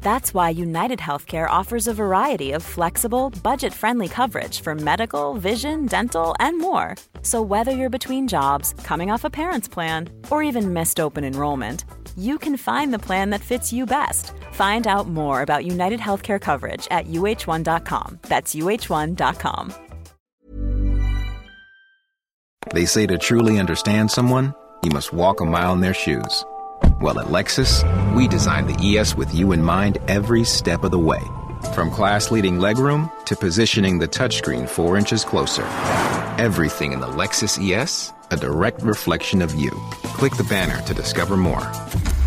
That's why United Healthcare offers a variety of flexible, budget friendly coverage for medical, vision, dental, and more. So, whether you're between jobs, coming off a parent's plan, or even missed open enrollment, you can find the plan that fits you best. Find out more about United Healthcare coverage at uh1.com. That's uh1.com. They say to truly understand someone, you must walk a mile in their shoes. Well, at Lexus, we designed the ES with you in mind every step of the way. From class leading legroom to positioning the touchscreen four inches closer. Everything in the Lexus ES, a direct reflection of you. Click the banner to discover more.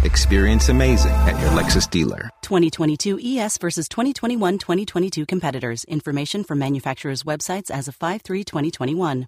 Experience amazing at your Lexus dealer. 2022 ES versus 2021 2022 competitors. Information from manufacturers' websites as of 5 3 2021.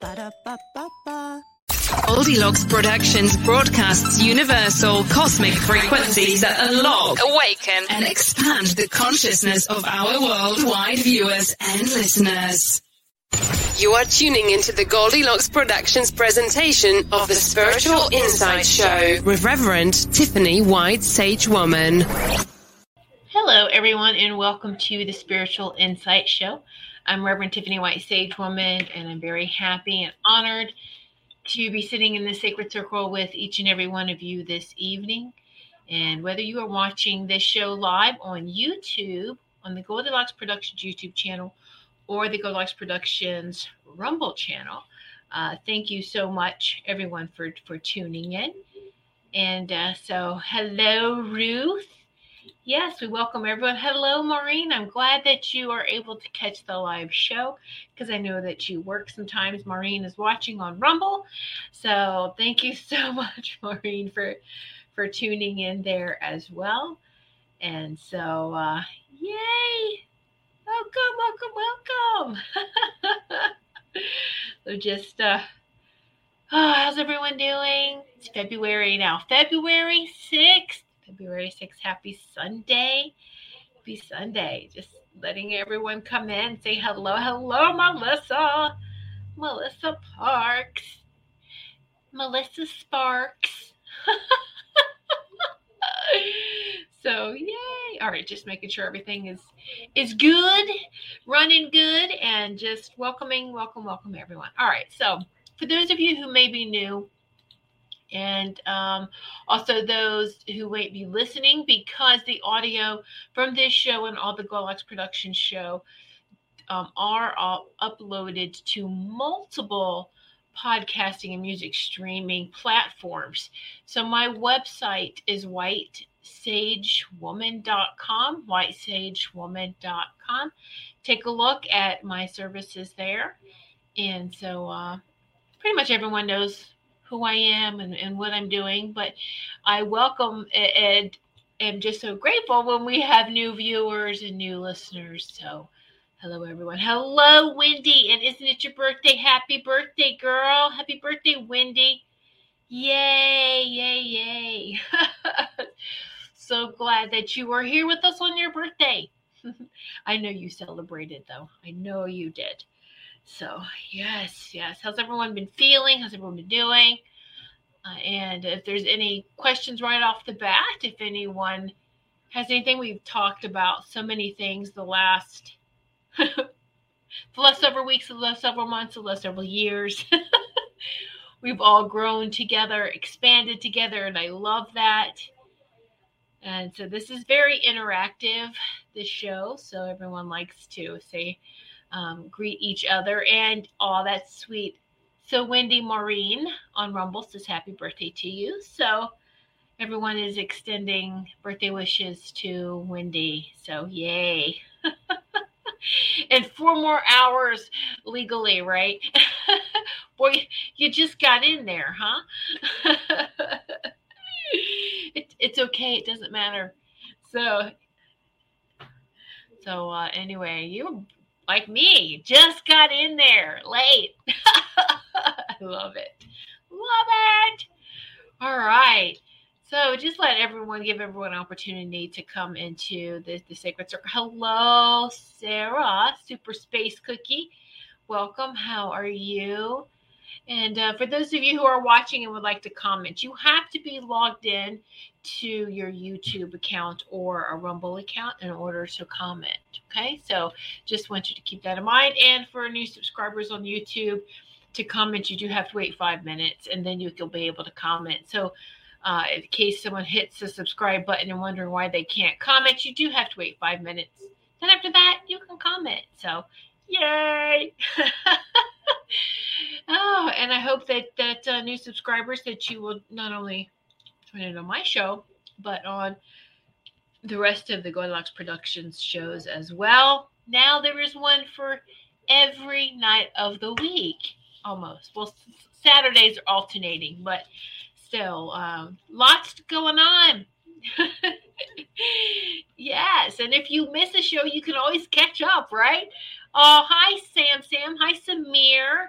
Ba-da-ba-ba-ba. Goldilocks Productions broadcasts universal cosmic frequencies that unlock, awaken, and expand the consciousness of our worldwide viewers and listeners. You are tuning into the Goldilocks Productions presentation of the Spiritual Insight Show with Reverend Tiffany White Sage Woman. Hello, everyone, and welcome to the Spiritual Insight Show. I'm Reverend Tiffany White Sage Woman, and I'm very happy and honored to be sitting in the sacred circle with each and every one of you this evening. And whether you are watching this show live on YouTube, on the Goldilocks Productions YouTube channel, or the Goldilocks Productions Rumble channel, uh, thank you so much, everyone, for, for tuning in. And uh, so, hello, Ruth. Yes, we welcome everyone. Hello, Maureen. I'm glad that you are able to catch the live show because I know that you work sometimes. Maureen is watching on Rumble. So thank you so much, Maureen, for for tuning in there as well. And so uh yay! Welcome, welcome, welcome. so just uh oh, how's everyone doing? It's February now. February 6th. February 6th. Happy Sunday. Happy Sunday. Just letting everyone come in, say hello. Hello, Melissa. Melissa Parks. Melissa Sparks. so yay. All right, just making sure everything is is good, running good, and just welcoming, welcome, welcome everyone. All right, so for those of you who may be new, and um, also those who might be listening because the audio from this show and all the Goldilocks production show um, are all uploaded to multiple podcasting and music streaming platforms. So my website is whitesagewoman.com, whitesagewoman.com. Take a look at my services there. And so uh, pretty much everyone knows who I am and, and what I'm doing. But I welcome and am just so grateful when we have new viewers and new listeners. So hello everyone. Hello, Wendy. And isn't it your birthday? Happy birthday, girl. Happy birthday, Wendy. Yay, yay, yay. so glad that you are here with us on your birthday. I know you celebrated though. I know you did. So, yes, yes. How's everyone been feeling? How's everyone been doing? Uh, and if there's any questions right off the bat, if anyone has anything, we've talked about so many things the last the last several weeks, the last several months, the last several years. we've all grown together, expanded together, and I love that. And so this is very interactive, this show. So everyone likes to say, um, greet each other. And oh, that's sweet. So Wendy Maureen on Rumble says happy birthday to you. So everyone is extending birthday wishes to Wendy. So yay. and four more hours legally, right? Boy, you just got in there, huh? it, it's okay. It doesn't matter. So, so uh, anyway, you like me just got in there late. I love it. Love it. All right. So just let everyone give everyone an opportunity to come into the, the sacred circle. Hello, Sarah, Super Space Cookie. Welcome. How are you? And uh, for those of you who are watching and would like to comment, you have to be logged in to your YouTube account or a Rumble account in order to comment. Okay, so just want you to keep that in mind. And for new subscribers on YouTube, to comment, you do have to wait five minutes and then you'll be able to comment. So, uh, in case someone hits the subscribe button and wondering why they can't comment, you do have to wait five minutes. Then after that, you can comment. So, yay! oh, and I hope that that uh, new subscribers that you will not only tune in on my show, but on the rest of the Goldilocks Productions shows as well. Now there is one for every night of the week, almost. Well, Saturdays are alternating, but still, um, lots going on. yes, and if you miss a show, you can always catch up, right? Oh, hi, Sam. Sam. Hi, Samir.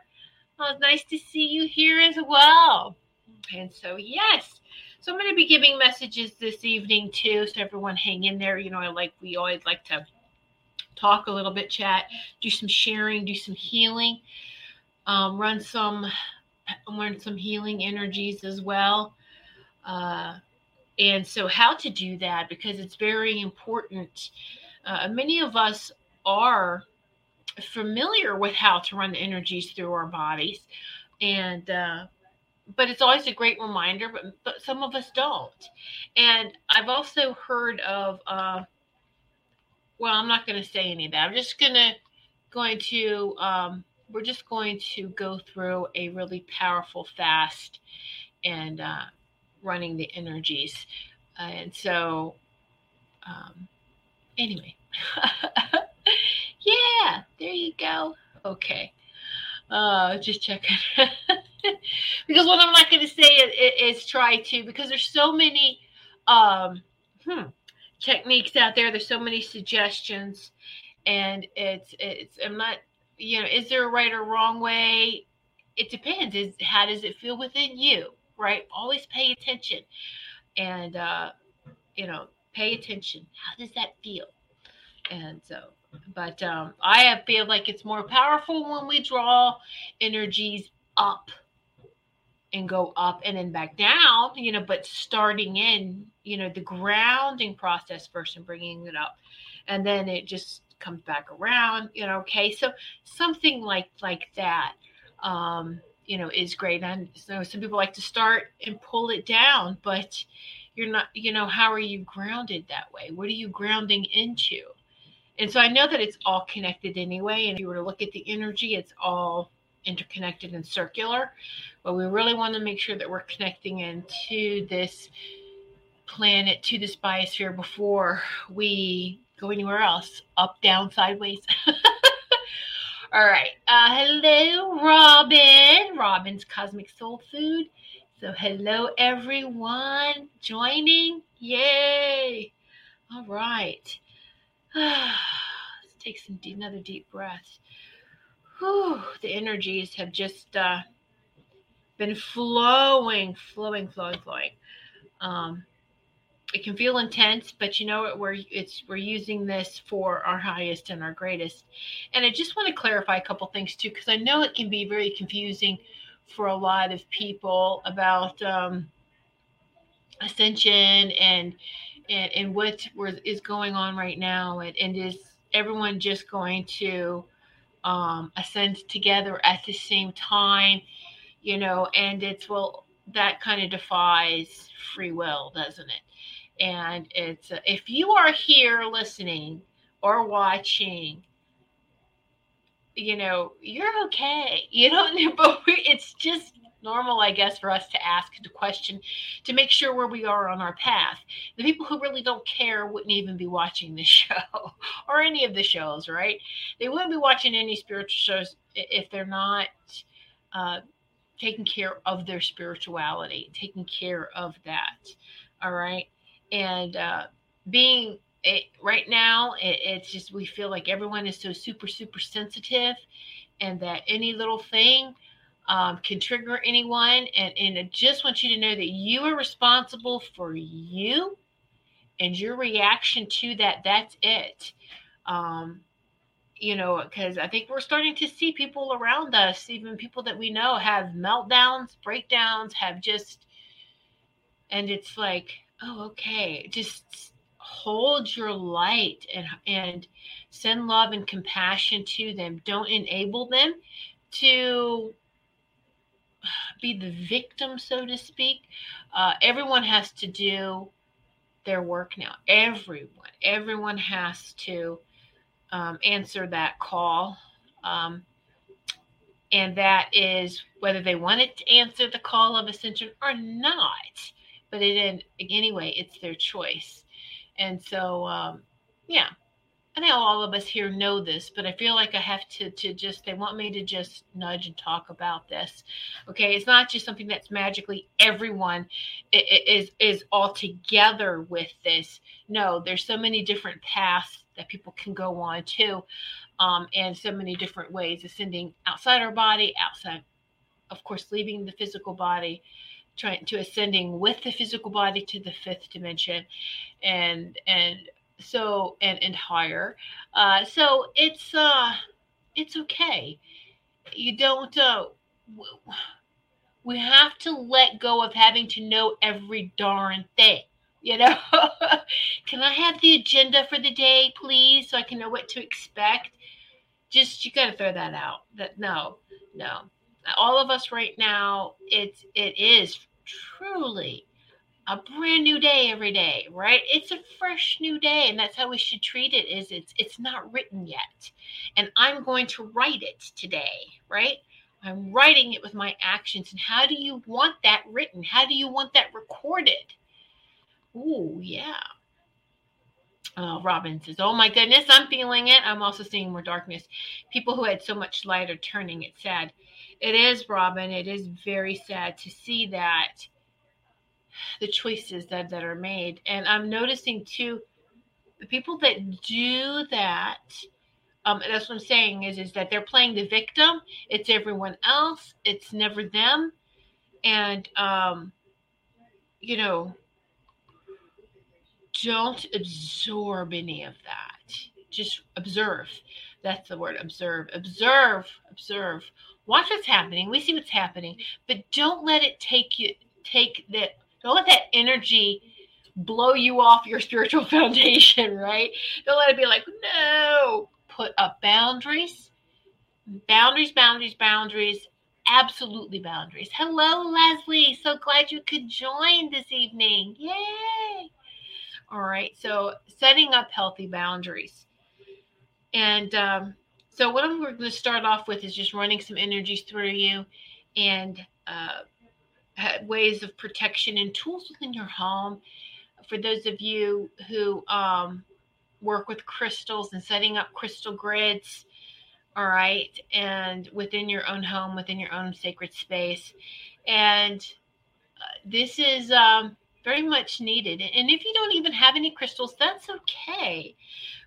Oh, it's nice to see you here as well. And so, yes. So I'm going to be giving messages this evening too. So everyone hang in there. You know, I like we always like to talk a little bit, chat, do some sharing, do some healing, um, run some, learn some healing energies as well. Uh, and so, how to do that because it's very important. Uh, many of us are familiar with how to run the energies through our bodies, and uh, but it's always a great reminder. But but some of us don't. And I've also heard of. Uh, well, I'm not going to say any of that. I'm just going to going to um, we're just going to go through a really powerful fast and uh, running the energies. And so, um, anyway, yeah, there you go. Okay. Uh, just checking. because what I'm not going to say is, is, try to, because there's so many um, hmm, techniques out there. There's so many suggestions, and it's it's. I'm not. You know, is there a right or wrong way? It depends. Is how does it feel within you? Right. Always pay attention and uh, you know pay attention how does that feel and so but um, i feel like it's more powerful when we draw energies up and go up and then back down you know but starting in you know the grounding process first and bringing it up. And then it just comes back around you know okay so something like like that um you know is great. And so some people like to start and pull it down but you're not you know how are you grounded that way? What are you grounding into and so i know that it's all connected anyway and if you were to look at the energy it's all interconnected and circular but we really want to make sure that we're connecting into this planet to this biosphere before we go anywhere else up down sideways All right. Uh, hello, Robin. Robin's Cosmic Soul Food. So, hello, everyone joining. Yay. All right. Let's take some deep, another deep breath. Whew, the energies have just uh, been flowing, flowing, flowing, flowing. Um, it can feel intense, but you know what? We're it's we're using this for our highest and our greatest. And I just want to clarify a couple things too, because I know it can be very confusing for a lot of people about um, ascension and and and what is going on right now, and, and is everyone just going to um, ascend together at the same time? You know, and it's well that kind of defies free will, doesn't it? And it's uh, if you are here listening or watching, you know, you're okay. You don't, but it's just normal, I guess, for us to ask the question to make sure where we are on our path. The people who really don't care wouldn't even be watching this show or any of the shows, right? They wouldn't be watching any spiritual shows if they're not uh, taking care of their spirituality, taking care of that. All right and uh, being it, right now it, it's just we feel like everyone is so super super sensitive and that any little thing um, can trigger anyone. And, and i just want you to know that you are responsible for you and your reaction to that. That's it. Um, you know because i think we're starting to see people around us even people that we know have meltdowns breakdowns have just and it's like oh okay just hold your light and and send love and compassion to them. Don't enable them to be the victim so to speak. Uh, everyone has to do their work now. Everyone everyone has to um, answer that call. Um, and that is whether they wanted to answer the call of ascension or not. But it didn't anyway it's their choice. And so um, yeah i think all of us here know this but i feel like i have to to just they want me to just nudge and talk about this. Okay it's not just something that's magically everyone is is all together with this. No there's so many different paths that people can go on to, um, and so many different ways ascending outside our body outside of course leaving the physical body trying to ascending with the physical body to the fifth dimension. And and so and and higher. Uh so it's uh it's okay. You don't uh we have to let go of having to know every darn thing you know? Can i have the agenda for the day please so i can know what to expect? Just you got to throw that out that no no. All of us right now it's it is truly a brand new day every day right it's a fresh new day and that's how we should treat it is it's it's not written yet and i'm going to write it today right i'm writing it with my actions and how do you want that written how do you want that recorded oh yeah Robin says, Oh my goodness, I'm feeling it. I'm also seeing more darkness. People who had so much light are turning. It's sad. It is, Robin. It is very sad to see that the choices that, that are made. And I'm noticing too, the people that do that, um, that's what I'm saying is, is that they're playing the victim. It's everyone else. It's never them. And, um, you know, don't absorb any of that. Just observe. That's the word observe. Observe, observe watch what's happening. We see what's happening, but don't let it take you take that. Don't let that energy blow you off your spiritual foundation, right? Don't let it be like, no. Put up boundaries, boundaries, boundaries, boundaries. Absolutely boundaries. Hello, Leslie. So glad you could join this evening. Yay! All right. So setting up healthy boundaries. And um, so what I'm going to start off with is just running some energies through you and uh, ways of protection and tools within your home. For those of you who um, work with crystals and setting up crystal grids, all right, and within your own home, within your own sacred space. And uh, this is um, very much needed. And if you don't even have any crystals, that's okay.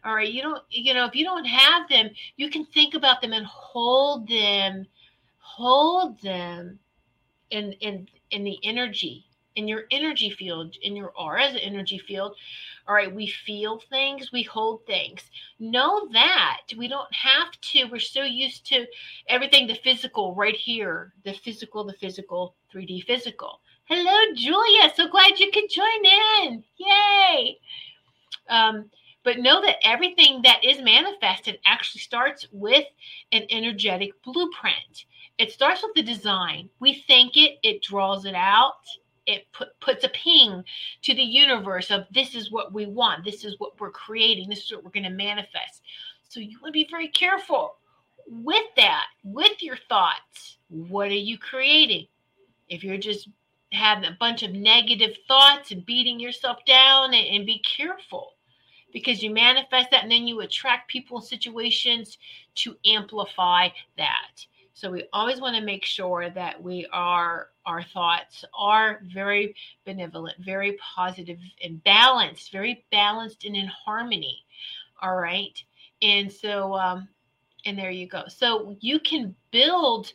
All right. You don't, you know, if you don't have them, you can think about them and hold them, hold them in in in the energy in your energy field, in your aura's energy field. All right, we feel things, we hold things. Know that we don't have to. We're so used to everything the physical right here, the physical, the physical, 3D physical. Hello, Julia. So glad you could join in. Yay. Um, but know that everything that is manifested actually starts with an energetic blueprint. It starts with the design. We think it, it draws it out, it put, puts a ping to the universe of this is what we want, this is what we're creating, this is what we're going to manifest. So you want to be very careful with that, with your thoughts. What are you creating? If you're just having a bunch of negative thoughts and beating yourself down, and, and be careful because you manifest that and then you attract people and situations to amplify that. So we always want to make sure that we are our thoughts are very benevolent, very positive and balanced, very balanced and in harmony. All right. And so um and there you go. So you can build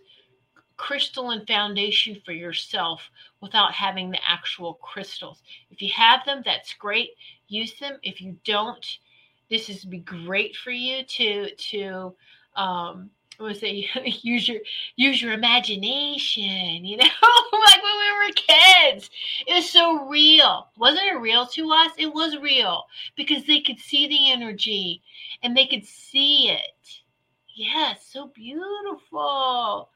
crystalline foundation for yourself without having the actual crystals. If you have them, that's great. Use them. If you don't, this is be great for you to to um I would say use your use your imagination, you know, like when we were kids. It was so real. Wasn't it real to us? It was real because they could see the energy and they could see it. Yes, so beautiful.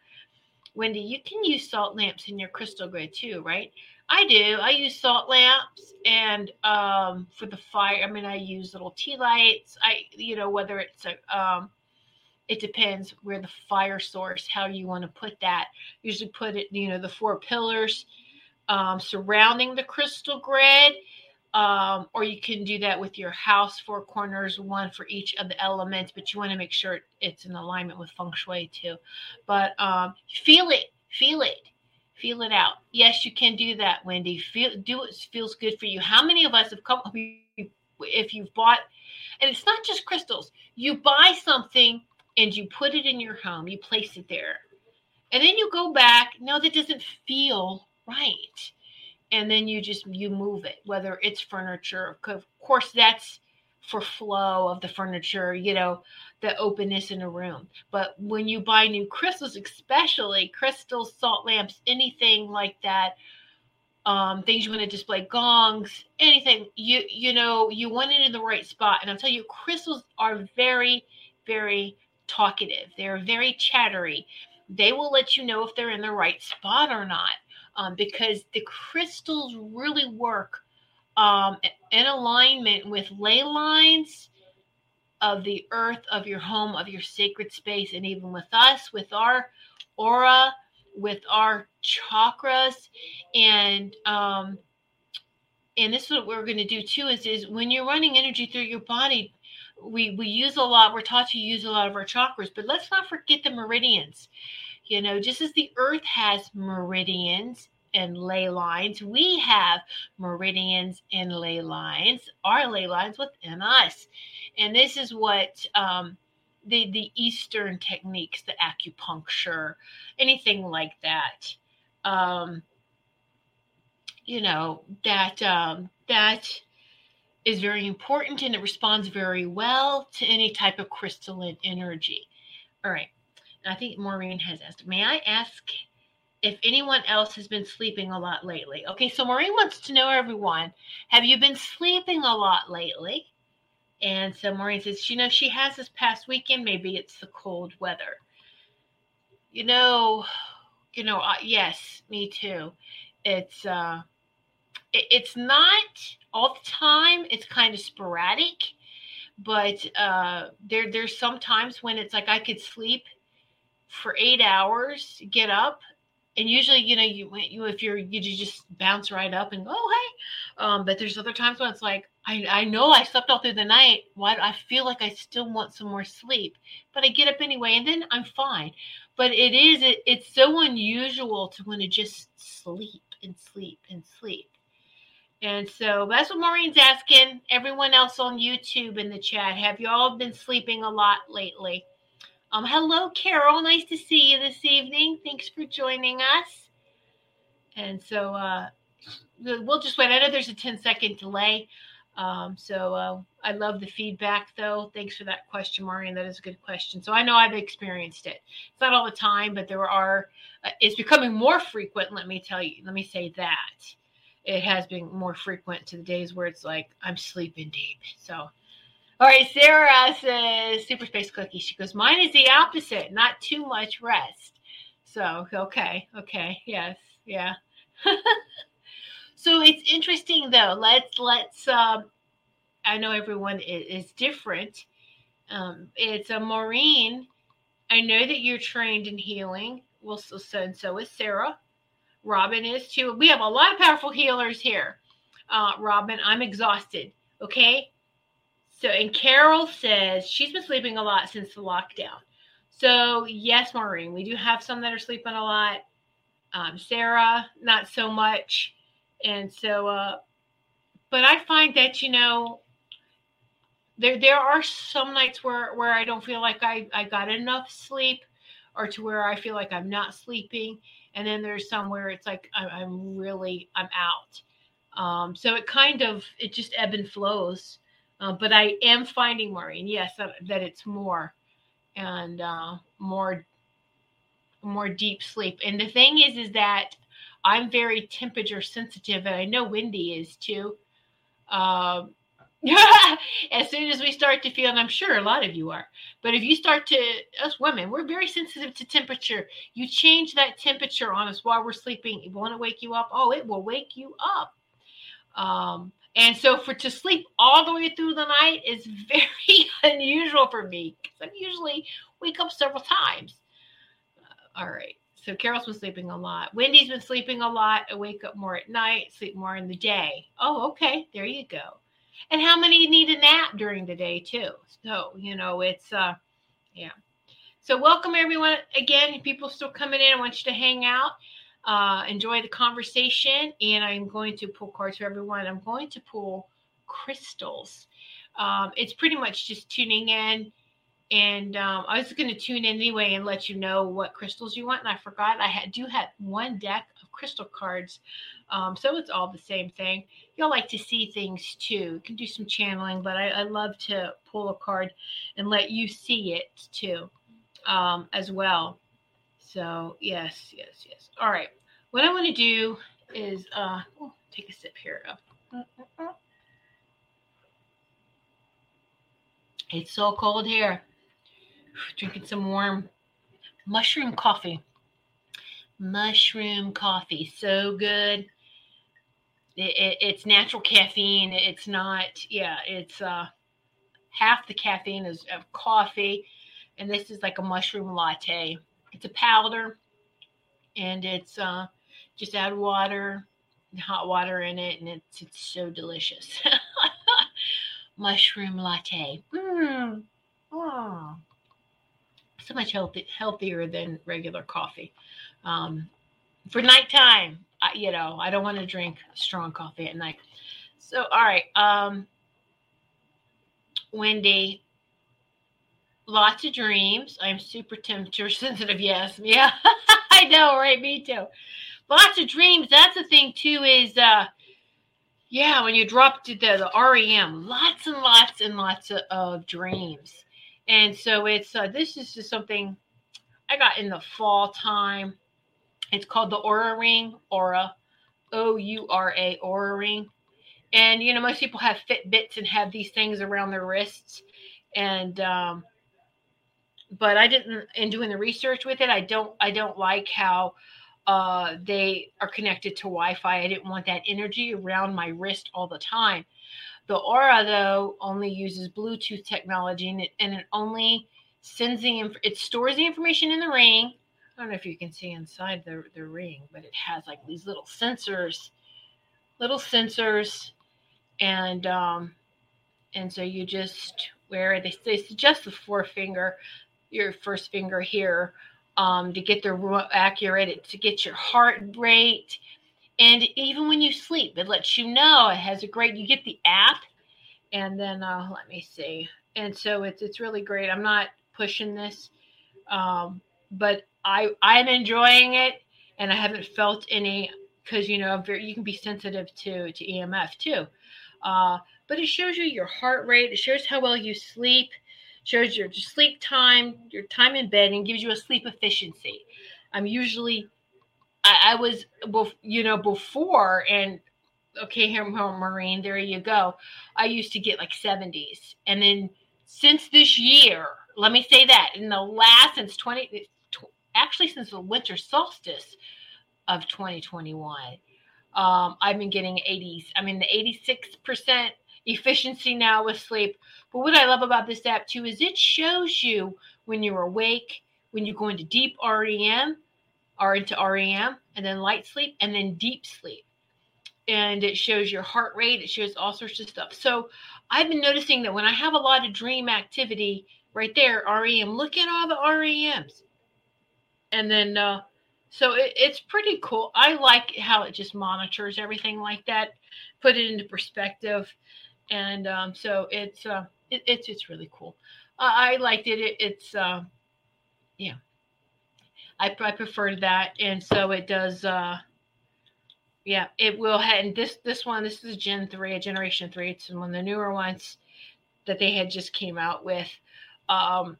Wendy, you can use salt lamps in your crystal grid too, right? I do. I use salt lamps and um, for the fire, I mean, I use little tea lights. I, you know, whether it's a, um, it depends where the fire source, how you want to put that. Usually put it, you know, the four pillars um, surrounding the crystal grid um, or you can do that with your house four corners one for each of the elements but you want to make sure it's in alignment with feng shui too. But um, feel it feel it feel it out. Yes you can do that wendy. Feel do what feels good for you. How many of us have come if you've bought and it's not just crystals you buy something and you put it in your home you place it there. And then you go back no that doesn't feel right. And then you just you move it whether it's furniture of course that's for flow of the furniture you know the openness in a room. But when you buy new crystals especially crystals salt lamps anything like that um, things you want to display gongs anything you you know you want it in the right spot. And i'll tell you crystals are very very talkative they're very chattery they will let you know if they're in the right spot or not um, because the crystals really work um, in alignment with ley lines of the earth, of your home, of your sacred space, and even with us, with our aura, with our chakras, and um, and this is what we're going to do too. Is is when you're running energy through your body, we we use a lot. We're taught to use a lot of our chakras, but let's not forget the meridians. You know, just as the earth has meridians and ley lines, we have meridians and ley lines, our ley lines within us. And this is what um, the, the Eastern techniques, the acupuncture, anything like that. Um, you know, that um, that is very important and it responds very well to any type of crystalline energy. All right. I think Maureen has asked, may I ask if anyone else has been sleeping a lot lately? Okay, so Maureen wants to know, everyone, have you been sleeping a lot lately? And so Maureen says, you know, she has this past weekend. Maybe it's the cold weather. You know, you know, uh, yes, me too. It's uh, it's not all the time. It's kind of sporadic, but uh, there there's some times when it's like I could sleep for eight hours, get up, and usually, you know, you you if you're you just bounce right up and go, oh hey. Um, but there's other times when it's like I I know I slept all through the night. Why I feel like I still want some more sleep, but I get up anyway, and then I'm fine. But it is it, it's so unusual to want to just sleep and sleep and sleep. And so that's what Maureen's asking. Everyone else on YouTube in the chat, have you all been sleeping a lot lately? Um, hello, Carol. Nice to see you this evening. Thanks for joining us. And so, uh, we'll just wait. I know there's a 10 second delay. Um, so uh, I love the feedback, though. Thanks for that question, Maureen. That is a good question. So I know I've experienced it. It's not all the time, but there are. Uh, it's becoming more frequent. Let me tell you. Let me say that it has been more frequent to the days where it's like I'm sleeping deep. So, all right, Sarah says Super Space Cookie. She goes, mine is the opposite. Not too much rest. So okay, okay, yes, yeah. so it's interesting though. Let's let's. Um, I know everyone is, is different. Um, it's a Maureen. I know that you're trained in healing. Well, so, so and so is Sarah. Robin is too. We have a lot of powerful healers here. Uh, Robin, I'm exhausted. Okay. So, and Carol says she's been sleeping a lot since the lockdown. So, yes, Maureen, we do have some that are sleeping a lot. Um, Sarah, not so much. And so, uh, but I find that, you know, there, there are some nights where, where I don't feel like I, I got enough sleep or to where I feel like I'm not sleeping. And then there's somewhere it's like, I, am really, I'm out. Um, so it kind of, it just ebb and flows. Uh, but I am finding, Maureen, yes, that, that it's more and uh, more more deep sleep. And the thing is, is that I'm very temperature sensitive, and I know Wendy is too. Um, as soon as we start to feel, and I'm sure a lot of you are, but if you start to, us women, we're very sensitive to temperature. You change that temperature on us while we're sleeping. It want to wake you up. Oh, it will wake you up. Um, and so for to sleep all the way through the night is very unusual for me because I usually wake up several times. Uh, all right. So Carol's been sleeping a lot. Wendy's been sleeping a lot. I wake up more at night, sleep more in the day. Oh, okay. There you go. And how many need a nap during the day too? So, you know, it's uh yeah. So welcome everyone again. People still coming in. I want you to hang out uh, enjoy the conversation. And I'm going to pull cards for everyone. I'm going to pull crystals. Um, it's pretty much just tuning in. And um, I was going to tune in anyway and let you know what crystals you want. And I forgot I had, do have one deck of crystal cards. Um, so it's all the same thing. You'll like to see things too. You can do some channeling, but I, I love to pull a card and let you see it too um, as well. So yes, yes, yes. All right. What I want to do is uh, take a sip here. It's so cold here. Drinking some warm mushroom coffee. Mushroom coffee, so good. It, it, it's natural caffeine. It's not, yeah, it's uh, half the caffeine is of coffee, and this is like a mushroom latte. It's a powder, and it's uh, just add water, hot water in it, and it's it's so delicious. Mushroom latte. Mm. Oh. So much healthy, healthier than regular coffee. Um, for nighttime, I, you know, I don't want to drink strong coffee at night. So, all right. Um, Wendy, lots of dreams. I'm super temperature sensitive. Yes. Yeah. I know, right? Me too. Lots of dreams. That's the thing too, is uh yeah, when you drop to the, the REM, lots and lots and lots of, of dreams. And so it's uh, this is just something I got in the fall time. It's called the Oura Ring, Oura, O U R A, Oura Ring. And you know, most people have Fitbits and have these things around their wrists. And um, but I didn't in doing the research with it. I don't I don't like how uh, they are connected to Wi-Fi. I didn't want that energy around my wrist all the time. The Oura though only uses Bluetooth technology and it, and it only sends the inf- it stores the information in the ring. I don't know if you can see inside the the ring, but it has like these little sensors, little sensors, and um, and so you just wear it. They, they suggest the forefinger your first finger here um, to get the accurate, to get your heart rate. And even when you sleep, it lets you know. It has a great, you get the app. And then uh, let me see. And so it's it's really great. I'm not pushing this, um, but I I'm enjoying it, and I haven't felt any because you know you can be sensitive to to EMF too. Uh, but it shows you your heart rate. It shows how well you sleep. Shows your sleep time, your time in bed, and gives you a sleep efficiency. I'm usually, I, I was, you know, before and okay, here, Maureen, there you go. I used to get like 70s, and then since this year, let me say that in the last since 20, actually since the winter solstice of 2021 um, I've been getting 80s. I mean, the 86% efficiency now with sleep. But what I love about this app too is it shows you when you're awake, when you go into deep REM or into REM, and then light sleep, and then deep sleep. And it shows your heart rate, it shows all sorts of stuff. So I've been noticing that when I have a lot of dream activity right there, REM, look at all the REMs. And then uh, so it, it's pretty cool. I like how it just monitors everything like that, put it into perspective, and um, so it's uh, it, it's it's really cool. Uh, I liked it. it it's uh, yeah, I I preferred that, and so it does. Uh, yeah, it will. Have, and this this one, this is Gen three, a Generation three. It's one of the newer ones that they had just came out with, um,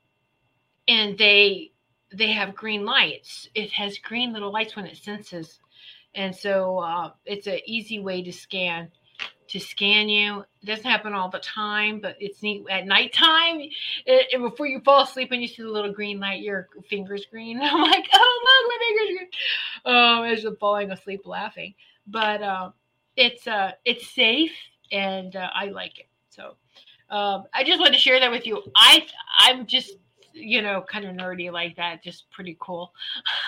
and they they have green lights. It has green little lights when it senses, and so uh, it's an easy way to scan to scan you. It doesn't happen all the time, but it's neat at nighttime. It, and before you fall asleep and you see the little green light, your fingers green. I'm like, oh look, my fingers green. Um, as you're falling asleep laughing. But uh, it's uh, it's safe and uh, I like it. So um, I just wanted to share that with you. I I'm just you know, kind of nerdy like that. Just pretty cool.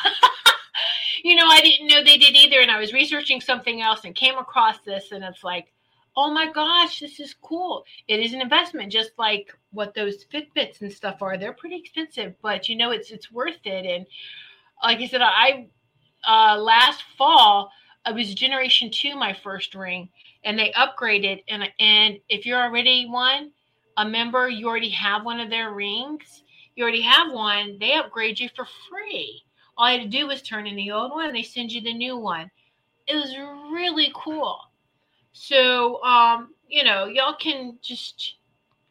you know, I didn't know they did either. And I was researching something else and came across this, and it's like, oh my gosh, this is cool. It is an investment, just like what those Fitbits and stuff are. They're pretty expensive, but you know, it's it's worth it. And like I said, I uh, last fall I was Generation Two, my first ring, and they upgraded. And and if you're already one, a member, you already have one of their rings you already have one, they upgrade you for free. All you had to do was turn in the old one, they send you the new one. It was really cool. So, um, you know, y'all can just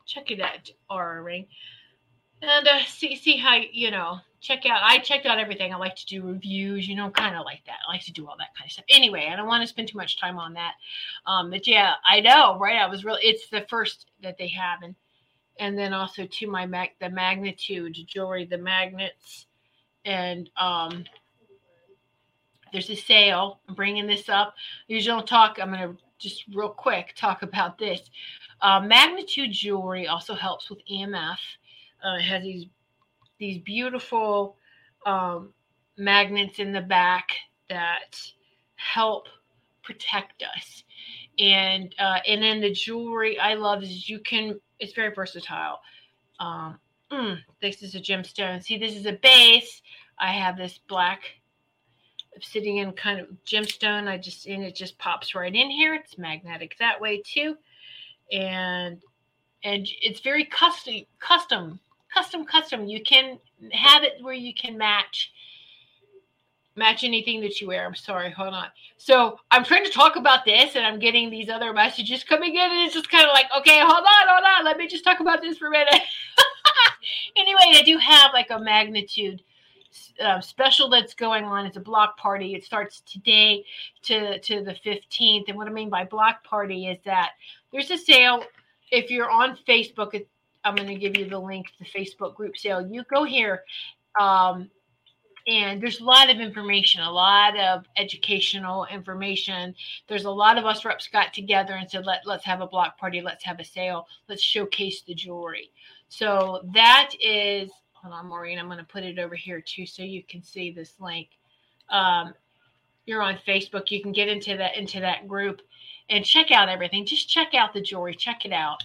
check it out, Oura Ring, and uh, see see how you know. Check out. I checked out everything. I like to do reviews, you know, kind of like that. I like to do all that kind of stuff. Anyway, I don't want to spend too much time on that. Um, but yeah, I know, right? I was really. It's the first that they have, and and then also to my mag the Magnetude jewelry, the magnets, and um, there's a sale. I'm bringing this up. usually don't talk. I'm gonna just real quick talk about this. Uh, Magnetude jewelry also helps with EMF. Uh, it has these these beautiful um, magnets in the back that help protect us. And uh, and then the jewelry I love is you can it's very versatile. Um, mm, this is a gemstone. See, this is a base. I have this black obsidian kind of gemstone. I just and it just pops right in here. It's magnetic that way too, and and it's very custom, custom, custom, custom. You can have it where you can match match anything that you wear. I'm sorry, hold on. So I'm trying to talk about this and I'm getting these other messages coming in, and it's just kind of like, okay, hold on, hold on, let me just talk about this for a minute. anyway, I do have like a Magnetude uh, special that's going on. It's a block party. It starts today to to the 15th. And what I mean by block party is that there's a sale. If you're on Facebook, I'm going to give you the link to the Facebook group sale. You go here. Um, and there's a lot of information, a lot of educational information. There's a lot of us reps got together and said, Let, let's have a block party, let's have a sale, let's showcase the jewelry. So that is, hold on, Maureen, I'm going to put it over here too so you can see this link. Um, you're on Facebook, you can get into that into that group and check out everything. Just check out the jewelry, check it out.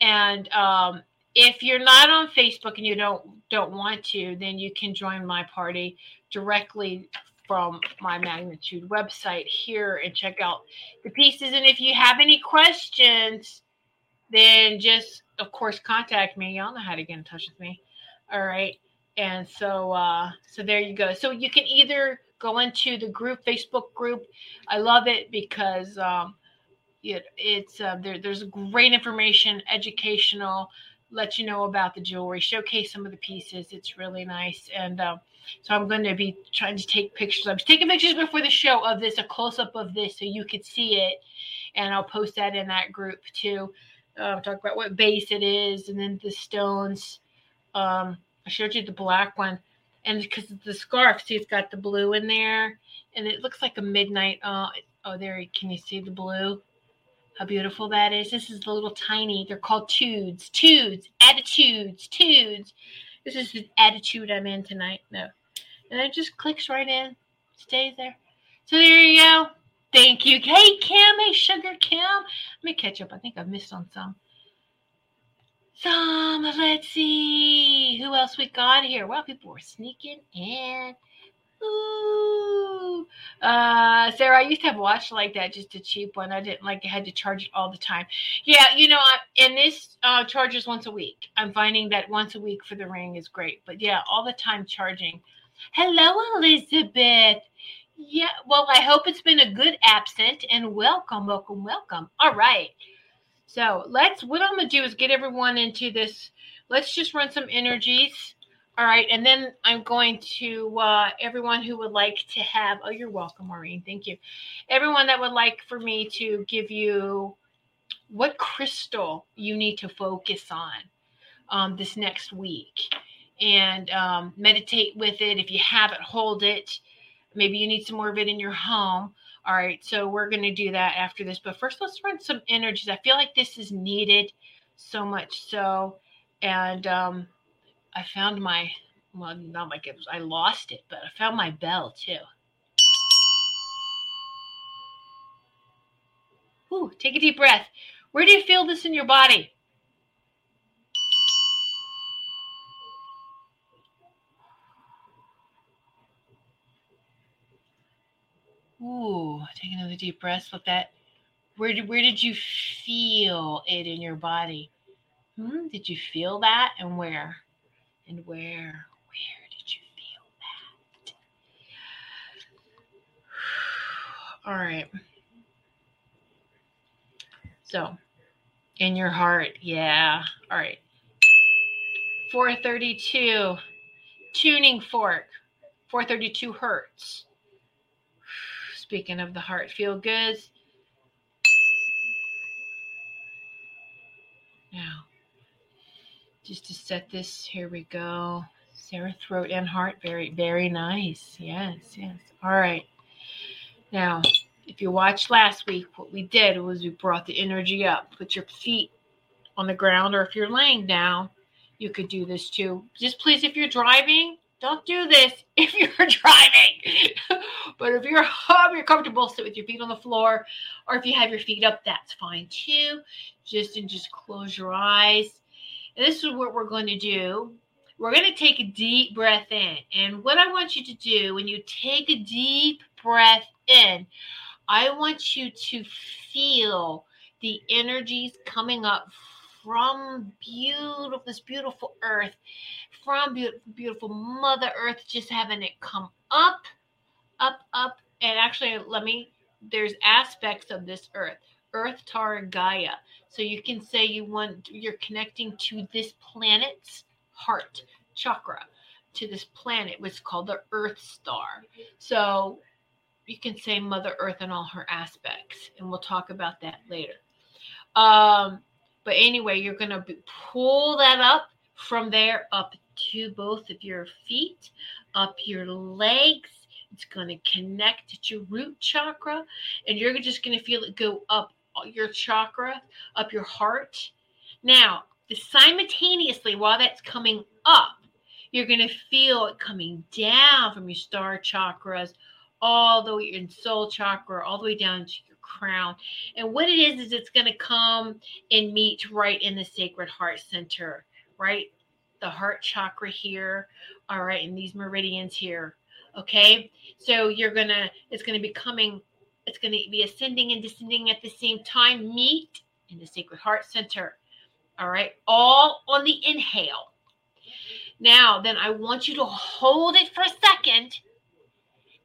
And um, if you're not on Facebook and you don't don't want to, then you can join my party directly from my Magnetude website here and check out the pieces. And if you have any questions, then just of course contact me. Y'all know how to get in touch with me. All right. And so uh so there you go. So you can either go into the group, Facebook group. I love it because um, it, it's uh, there, there's great information, educational, let you know about the jewelry, showcase some of the pieces. It's really nice. And uh, so I'm going to be trying to take pictures. I was taking pictures before the show of this, a close up of this, so you could see it. And I'll post that in that group too. Uh, talk about what base it is, and then the stones. Um, I showed you the black one, and because the scarf, see, it's got the blue in there, and it looks like a midnight. Uh, oh, there, can you see the blue? How beautiful that is. This is the little tiny, they're called tudes, tudes, attitudes, tudes. This is the attitude I'm in tonight. No. And it just clicks right in, stays there. So there you go. Thank you. Hey, Kim. Hey, Sugar Kim. Let me catch up. I think I've missed on some. Some, let's see. Who else we got here? Well, people were sneaking in. Uh, Sarah, I used to have a watch like that, just a cheap one. I didn't like I had to charge it all the time. Yeah, you know, I, and this uh, charges once a week. I'm finding that once a week for the ring is great. But yeah, all the time charging. Hello, Elizabeth. Yeah, well, I hope it's been a good absent and welcome, welcome, welcome. All right. So let's, what I'm to do is get everyone into this. Let's just run some energies all right, and then I'm going to uh, everyone who would like to have. Oh, you're welcome, Maureen. Thank you. Everyone that would like for me to give you what crystal you need to focus on um, this next week, and um, meditate with it. If you have it, hold it. Maybe you need some more of it in your home. All right, so we're going to do that after this. But first, let's run some energies. I feel like this is needed so much so, and um, I found my well, not my was I lost it, but I found my bell too. Ooh, take a deep breath. Where do you feel this in your body? Ooh, take another deep breath. Let that. Where did where did you feel it in your body? Hmm, did you feel that, and where? And where where did you feel that? All right. So in your heart yeah. All right. 432 tuning fork. 432 hertz. Speaking of the heart feel good now just to set this, here we go. Sarah, throat and heart. Very, very nice. Yes, yes. All right. Now, if you watched last week, what we did was we brought the energy up. Put your feet on the ground, or if you're laying down, you could do this too. Just please, if you're driving, don't do this if you're driving. but if you're home, you're comfortable, sit with your feet on the floor, or if you have your feet up, that's fine too. Just and just close your eyes this is what we're going to do. We're going to take a deep breath in. And what I want you to do when you take a deep breath in, I want you to feel the energies coming up from beautiful this beautiful earth from beautiful, beautiful mother earth just having it come up up up and actually let me there's aspects of this earth earth terra gaia so you can say you want you're connecting to this planet's heart chakra, to this planet, which called the Earth Star. So you can say Mother Earth and all her aspects, and we'll talk about that later. Um, but anyway, you're going to pull that up from there up to both of your feet, up your legs. It's going to connect to your root chakra, and you're just going to feel it go up your chakra, up your heart. Now, simultaneously, while that's coming up, you're going to feel it coming down from your star chakras all the way in soul chakra, all the way down to your crown. And what it is, is it's going to come and meet right in the sacred heart center, right? The heart chakra here, all right, and these meridians here. Okay, so you're gonna, it's gonna be coming it's going to be ascending and descending at the same time. Meet in the Sacred Heart Center. All right, all on the inhale. Now, then I want you to hold it for a second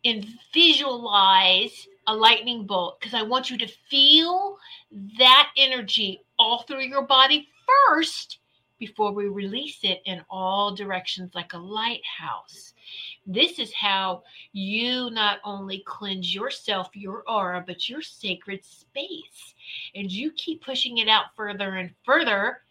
and visualize a lightning bolt because I want you to feel that energy all through your body first before we release it in all directions like a lighthouse. This is how you not only cleanse yourself, your aura, but your sacred space. And you keep pushing it out further and further,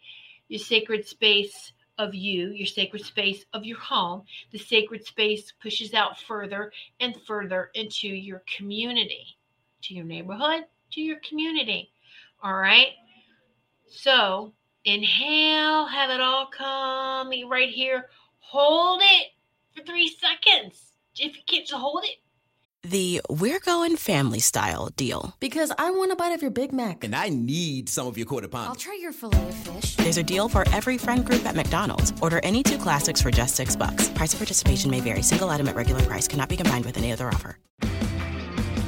your sacred space of you, your sacred space of your home. The sacred space pushes out further and further into your community, to your neighborhood, to your community. All right. So inhale, have it all come right here. Hold it for three seconds. If you can't, just hold it. The We're Going Family Style deal. Because I want a bite of your Big Mac. And I need some of your quarter pound. I'll try your filet of fish. There's a deal for every friend group at McDonald's. Order any two classics for just six bucks. Price of participation may vary. Single item at regular price cannot be combined with any other offer.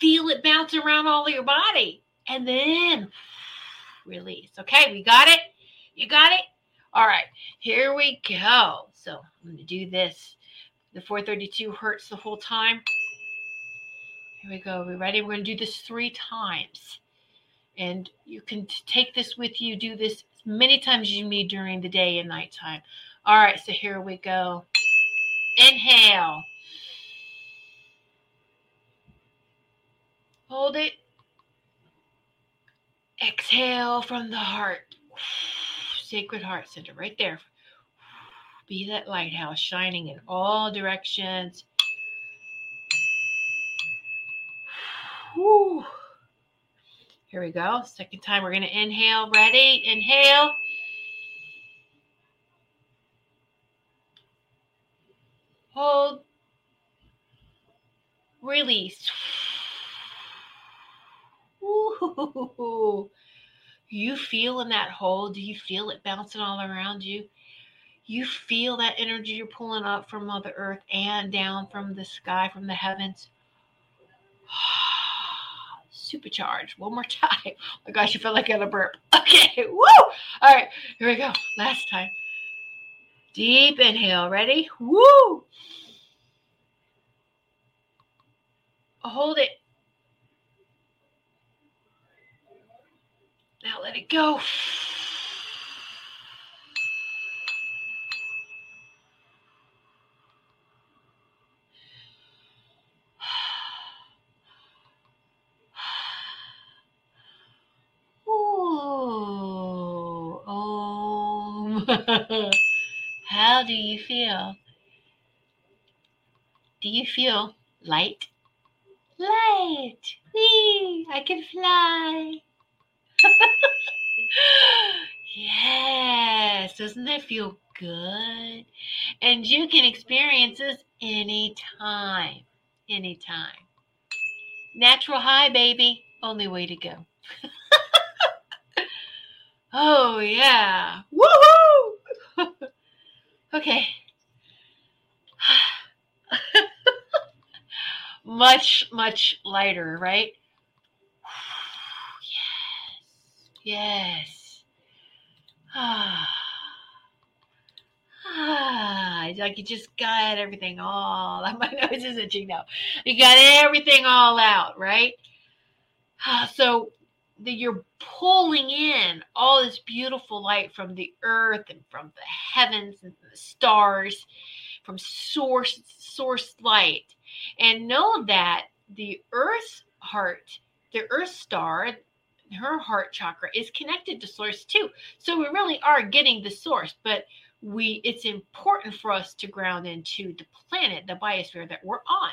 Feel it bounce around all your body and then release. Okay, we got it? You got it? All right, here we go. So I'm going to do this. The 432 hertz the whole time. Here we go. We ready? We're going to do this three times. And you can take this with you. Do this many times as you need during the day and nighttime. All right, so here we go. Inhale. Hold it. Exhale from the heart. Sacred Heart Center, right there. Be that lighthouse shining in all directions. Whew. Here we go. Second time, we're going to inhale. Ready? Inhale. Hold. Release. Ooh. You feel in that hole? Do you feel it bouncing all around you? You feel that energy you're pulling up from Mother Earth and down from the sky, from the heavens. Supercharged. One more time. Oh my gosh, you feel like I got a burp. Okay, woo! All right, here we go. Last time. Deep inhale. Ready? Woo! Hold it. Now let it go. Ooh, um, how do you feel? Do you feel light? Light! Whee! I can fly! yes, doesn't that feel good? And you can experience this anytime. Anytime. Natural high, baby. Only way to go. oh, yeah. Woohoo! okay. much, much lighter, right? Yes. Ah. Ah, like you just got everything all. My nose is itching now. You got everything all out, right? Ah, so that you're pulling in all this beautiful light from the earth and from the heavens and the stars, from source source light, and know that the Earth's heart, the Earth star, her heart chakra is connected to source too. So we really are getting the source, but we it's important for us to ground into the planet, the biosphere that we're on.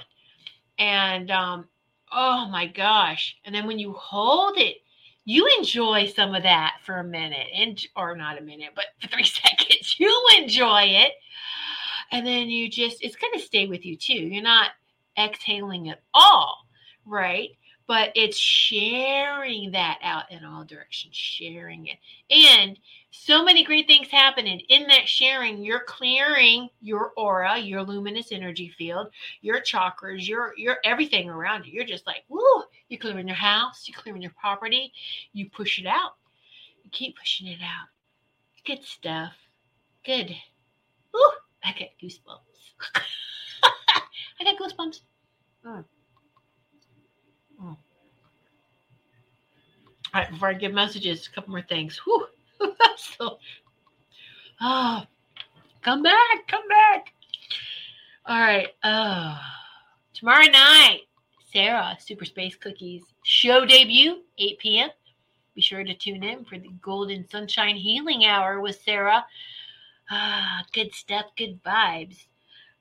And um, oh my gosh. And then when you hold it, you enjoy some of that for a minute and or not a minute, but for three seconds. You enjoy it. And then you just it's gonna stay with you too. You're not exhaling at all, right? But it's sharing that out in all directions, sharing it. And so many great things happening in that sharing. You're clearing your aura, your luminous energy field, your chakras, your your everything around you. You're just like, woo, you're clearing your house, you're clearing your property, you push it out. You keep pushing it out. Good stuff. Good. Ooh, I got goosebumps. I got goosebumps. Mm. Right, before I give messages, a couple more things. Whew. so, oh, come back, come back. All right. Uh, tomorrow night, Sarah, Super Space Cookies show debut, 8 p.m. Be sure to tune in for the Golden Sunshine Healing Hour with Sarah. Ah, good stuff, good vibes.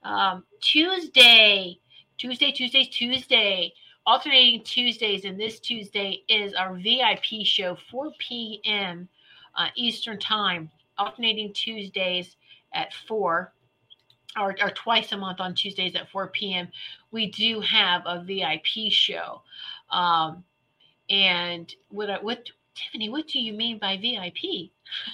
Um, Tuesday, Tuesday, Tuesday, Tuesday, alternating Tuesdays, and this Tuesday is our VIP show, 4 p.m. Uh, Eastern Time, alternating Tuesdays at 4 or, or, twice a month on Tuesdays at 4 p.m. We do have a VIP show. Um, and what, what, Tiffany, what do you mean by VIP?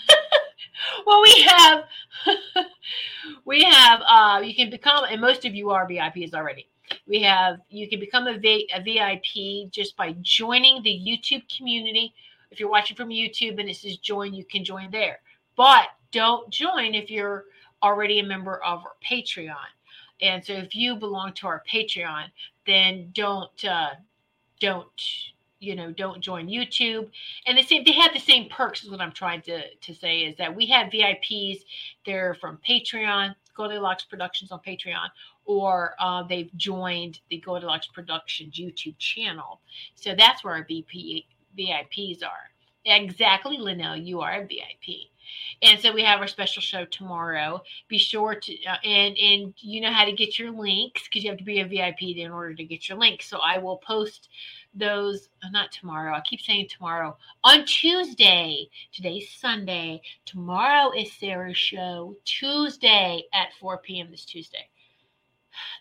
well, we have, we have, uh, you can become, and most of you are VIPs already. We have, you can become a, v, a VIP just by joining the YouTube community. If you're watching from YouTube and it says join, you can join there. But don't join if you're already a member of our Patreon. And so if you belong to our Patreon, then don't, uh, don't, you know don't join youtube and the same they have the same perks is what i'm trying to to say is that we have vips they're from patreon goldilocks productions on patreon or uh, they've joined the goldilocks productions youtube channel. So that's where our VP, vips are. Exactly linnell you are a vip and so we have our special show tomorrow. Be sure to uh, and and you know how to get your links because you have to be a vip in order to get your links. So i will post those uh, not tomorrow i keep saying tomorrow on tuesday. Today's sunday. Tomorrow is sarah's show tuesday at 4 p.m this tuesday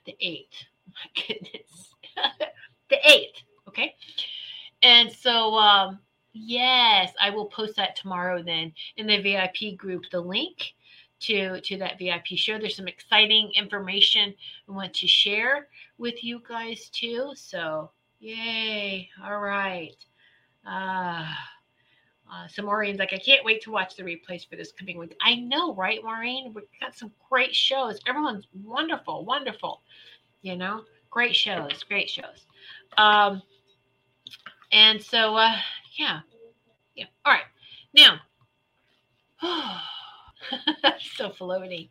the 8th my goodness the 8th okay and so um yes i will post that tomorrow then in the vip group the link to to that vip show there's some exciting information i want to share with you guys too so Yay. All right. Uh, uh, so Maureen's like, I can't wait to watch the replays for this coming week. I know, right, Maureen? We've got some great shows. Everyone's wonderful, wonderful. You know, great shows, great shows. Um, and so, uh, yeah, yeah. All right. Now, oh, so floaty.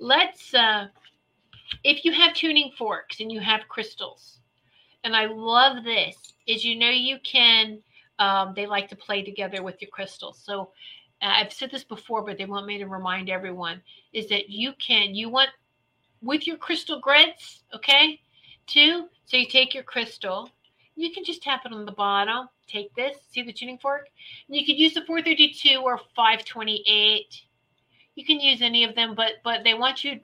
Let's, uh, if you have tuning forks and you have crystals, and I love this is you know you can um, they like to play together with your crystals. So uh, I've said this before, but they want me to remind everyone is that you can you want with your crystal grids, okay? Too. So you take your crystal, you can just tap it on the bottom. Take this, see the tuning fork, and you could use the 432 or 528. You can use any of them, but but they want you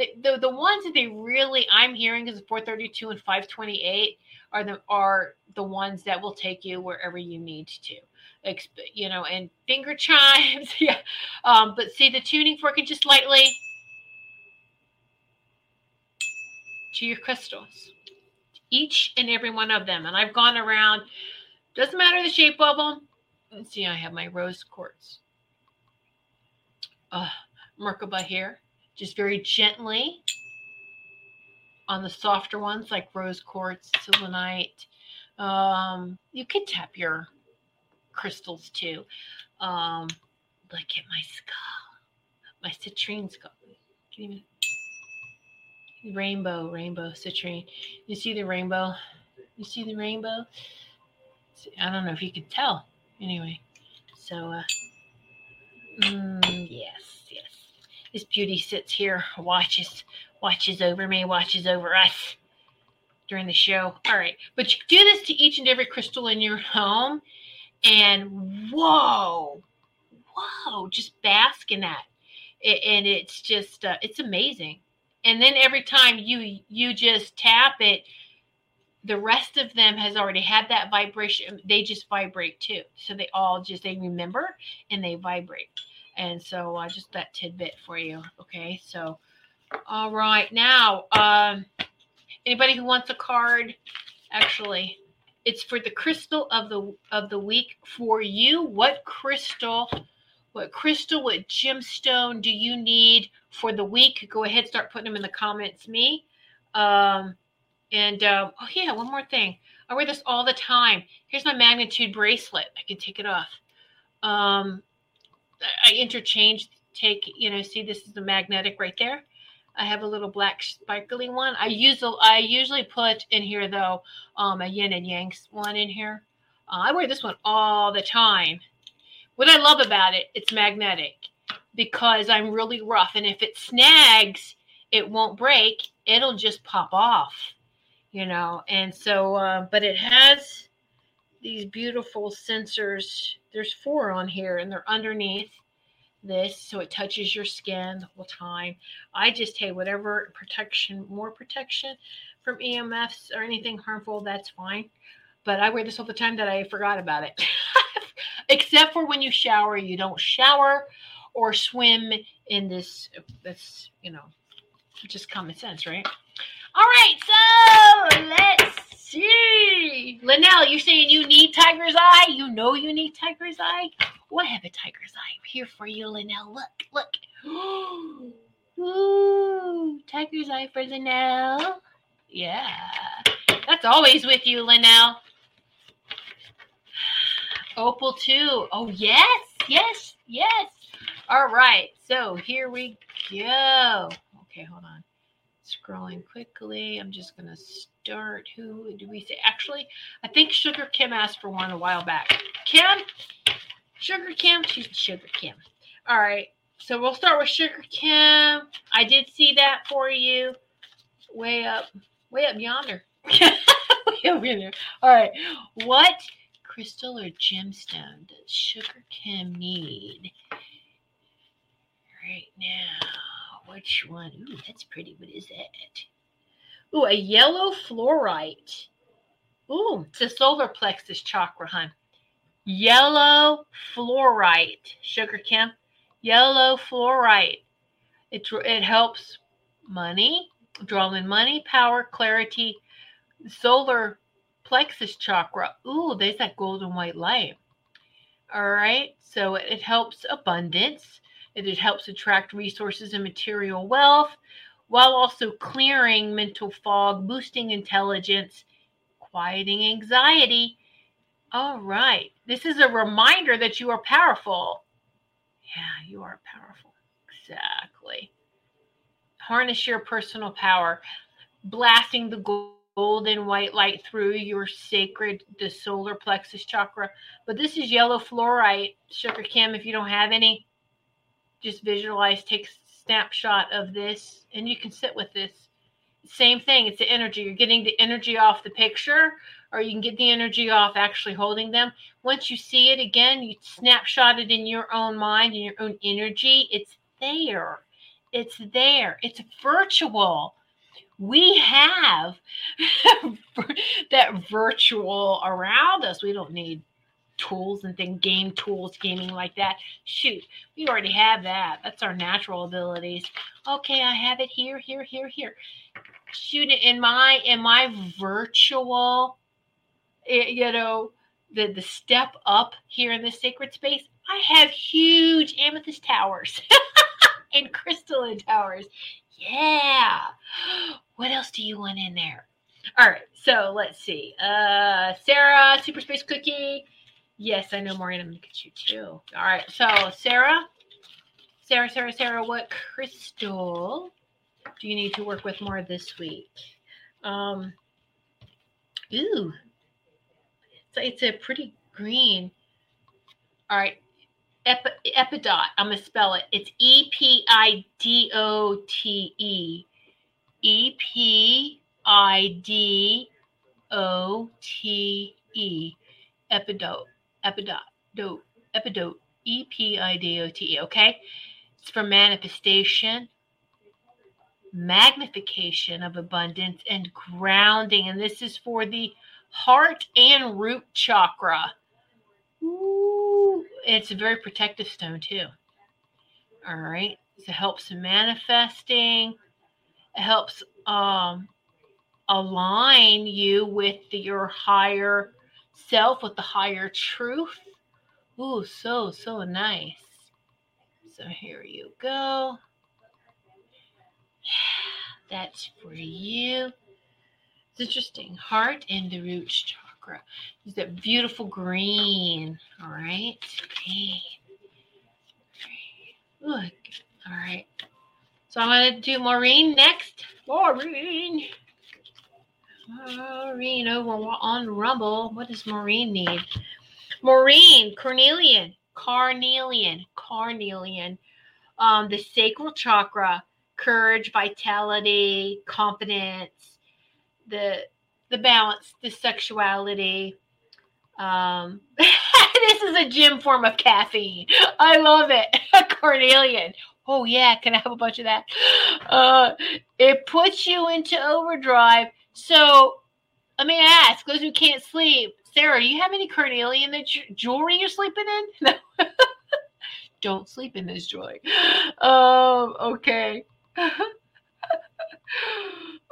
the, the, the ones that they really I'm hearing is 432 and 528 are the are the ones that will take you wherever you need to. You know, and finger chimes, yeah. Um, but see the tuning fork and just lightly to your crystals, each and every one of them. And I've gone around. Doesn't matter the shape of them. Let's see. I have my rose quartz. Uh, Merkaba here just very gently on the softer ones like rose quartz, selenite. Um, you could tap your crystals too. Um, look at my skull, my citrine skull. You, rainbow, rainbow, citrine. You see the rainbow? You see the rainbow? I don't know if you could tell. Anyway, so uh, mm, yes. This beauty sits here, watches, watches over me, watches over us during the show. All right. But you do this to each and every crystal in your home. And whoa, whoa, just bask in that. And it's just, uh, it's amazing. and then every time you you just tap it the rest of them has already had that vibration they just vibrate too so they all just they remember and they vibrate and so uh, just that tidbit for you okay so all right now um anybody who wants a card actually it's for the crystal of the of the week for you what crystal what crystal what gemstone do you need for the week go ahead start putting them in the comments me um and uh, oh yeah, one more thing. I wear this all the time. Here's my Magnetude bracelet. I can take it off. Um, I interchange. Take you know, see this is the magnetic right there. I have a little black sparkly one. I use I usually put in here though um, a yin and yang one in here. Uh, I wear this one all the time. What I love about it, it's magnetic because I'm really rough, and if it snags, it won't break. It'll just pop off you know and so uh, but it has these beautiful sensors there's four on here and they're underneath this so it touches your skin the whole time. I just hey whatever protection more protection from emfs or anything harmful that's fine. But i wear this all the time that i forgot about it. Except for when you shower you don't shower or swim in this that's you know just common sense right all right, so let's see. Linnell, you're saying you need Tiger's Eye? You know you need Tiger's Eye? What have a Tiger's Eye here for you, Linnell. Look, look. Ooh, Tiger's Eye for Linnell. Yeah, that's always with you, Linnell. Opal too. Oh, yes, yes, yes. All right, so here we go. Okay, hold on scrolling quickly. I'm just going to start. Who do we say? Actually, I think Sugar Kim asked for one a while back. Kim? Sugar Kim? She's Sugar Kim. All right. So we'll start with Sugar Kim. I did see that for you. Way up, way up yonder. way over there. All right. What crystal or gemstone does Sugar Kim need right now? Which one? Ooh, that's pretty. What is that? Ooh, a yellow fluorite. Ooh, it's a solar plexus chakra, hun. Yellow fluorite, Sugar Kim. Yellow fluorite. It, it helps money, drawing money, power, clarity. Solar plexus chakra. Ooh, there's that golden white light. All right. So it helps abundance. It helps attract resources and material wealth while also clearing mental fog, boosting intelligence, quieting anxiety. All right. This is a reminder that you are powerful. Yeah, you are powerful. Exactly. Harness your personal power, blasting the golden white light through your sacred, the solar plexus chakra. But this is yellow fluorite, Sugar Kim, if you don't have any just visualize, take snapshot of this, and you can sit with this. Same thing, it's the energy. You're getting the energy off the picture, or you can get the energy off actually holding them. Once you see it again, you snapshot it in your own mind and your own energy. It's there. It's there. It's virtual. We have that virtual around us. We don't need tools and things, game tools, gaming like that. Shoot, we already have that. That's our natural abilities. Okay, I have it here, here, here, here. Shoot it in my in my virtual, eh, you know, the the step up here in the sacred space. I have huge amethyst towers and crystalline towers. Yeah. What else do you want in there? All right, so let's see. Uh, Sarah, Super Space Cookie. Yes, I know Maureen. I'm look at you too. All right. So, Sarah, Sarah, Sarah, Sarah, what crystal do you need to work with more this week? Um, ooh, so it's a pretty green. All right. Ep- epidot. I'm going to spell it. It's E P I D O T E. E P I D O T E. Epidote epidote, epidote, E P I D O T E, okay? It's for manifestation. magnification of abundance and grounding. And this is for the heart and root chakra. Ooh, it's a very protective stone, too. All right. So it helps manifesting. It helps um, align you with your higher self, with the higher truth. Ooh, so, so nice. So here you go. Yeah, That's for you. It's interesting. Heart and the root chakra. Is that beautiful green. All right. Green. Look. All right. So I'm going to do Maureen next. Maureen. Maureen over on Rumble. What does Maureen need? Maureen, Cornelian, Carnelian, Carnelian. Um, the sacral chakra, courage, vitality, confidence, the the balance, the sexuality. Um, this is a gym form of caffeine. I love it. Carnelian. Oh yeah, can I have a bunch of that? Uh, it puts you into overdrive. So let me ask those who can't sleep. Sarah, do you have any carnelian that jewelry you're sleeping in? No. Don't sleep in this jewelry. Um, okay.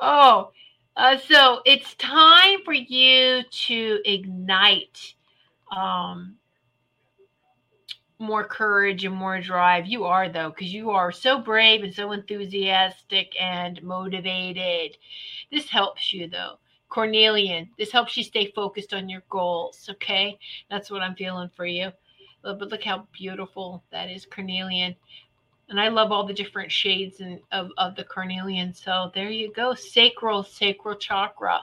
oh, uh, so it's time for you to ignite um, more courage and more drive. You are, though, because you are so brave and so enthusiastic and motivated. This helps you, though. Cornelian, this helps you stay focused on your goals. Okay. That's what I'm feeling for you. But look how beautiful that is, Cornelian. And I love all the different shades and of, of the Cornelian. So there you go. Sacral, sacral chakra.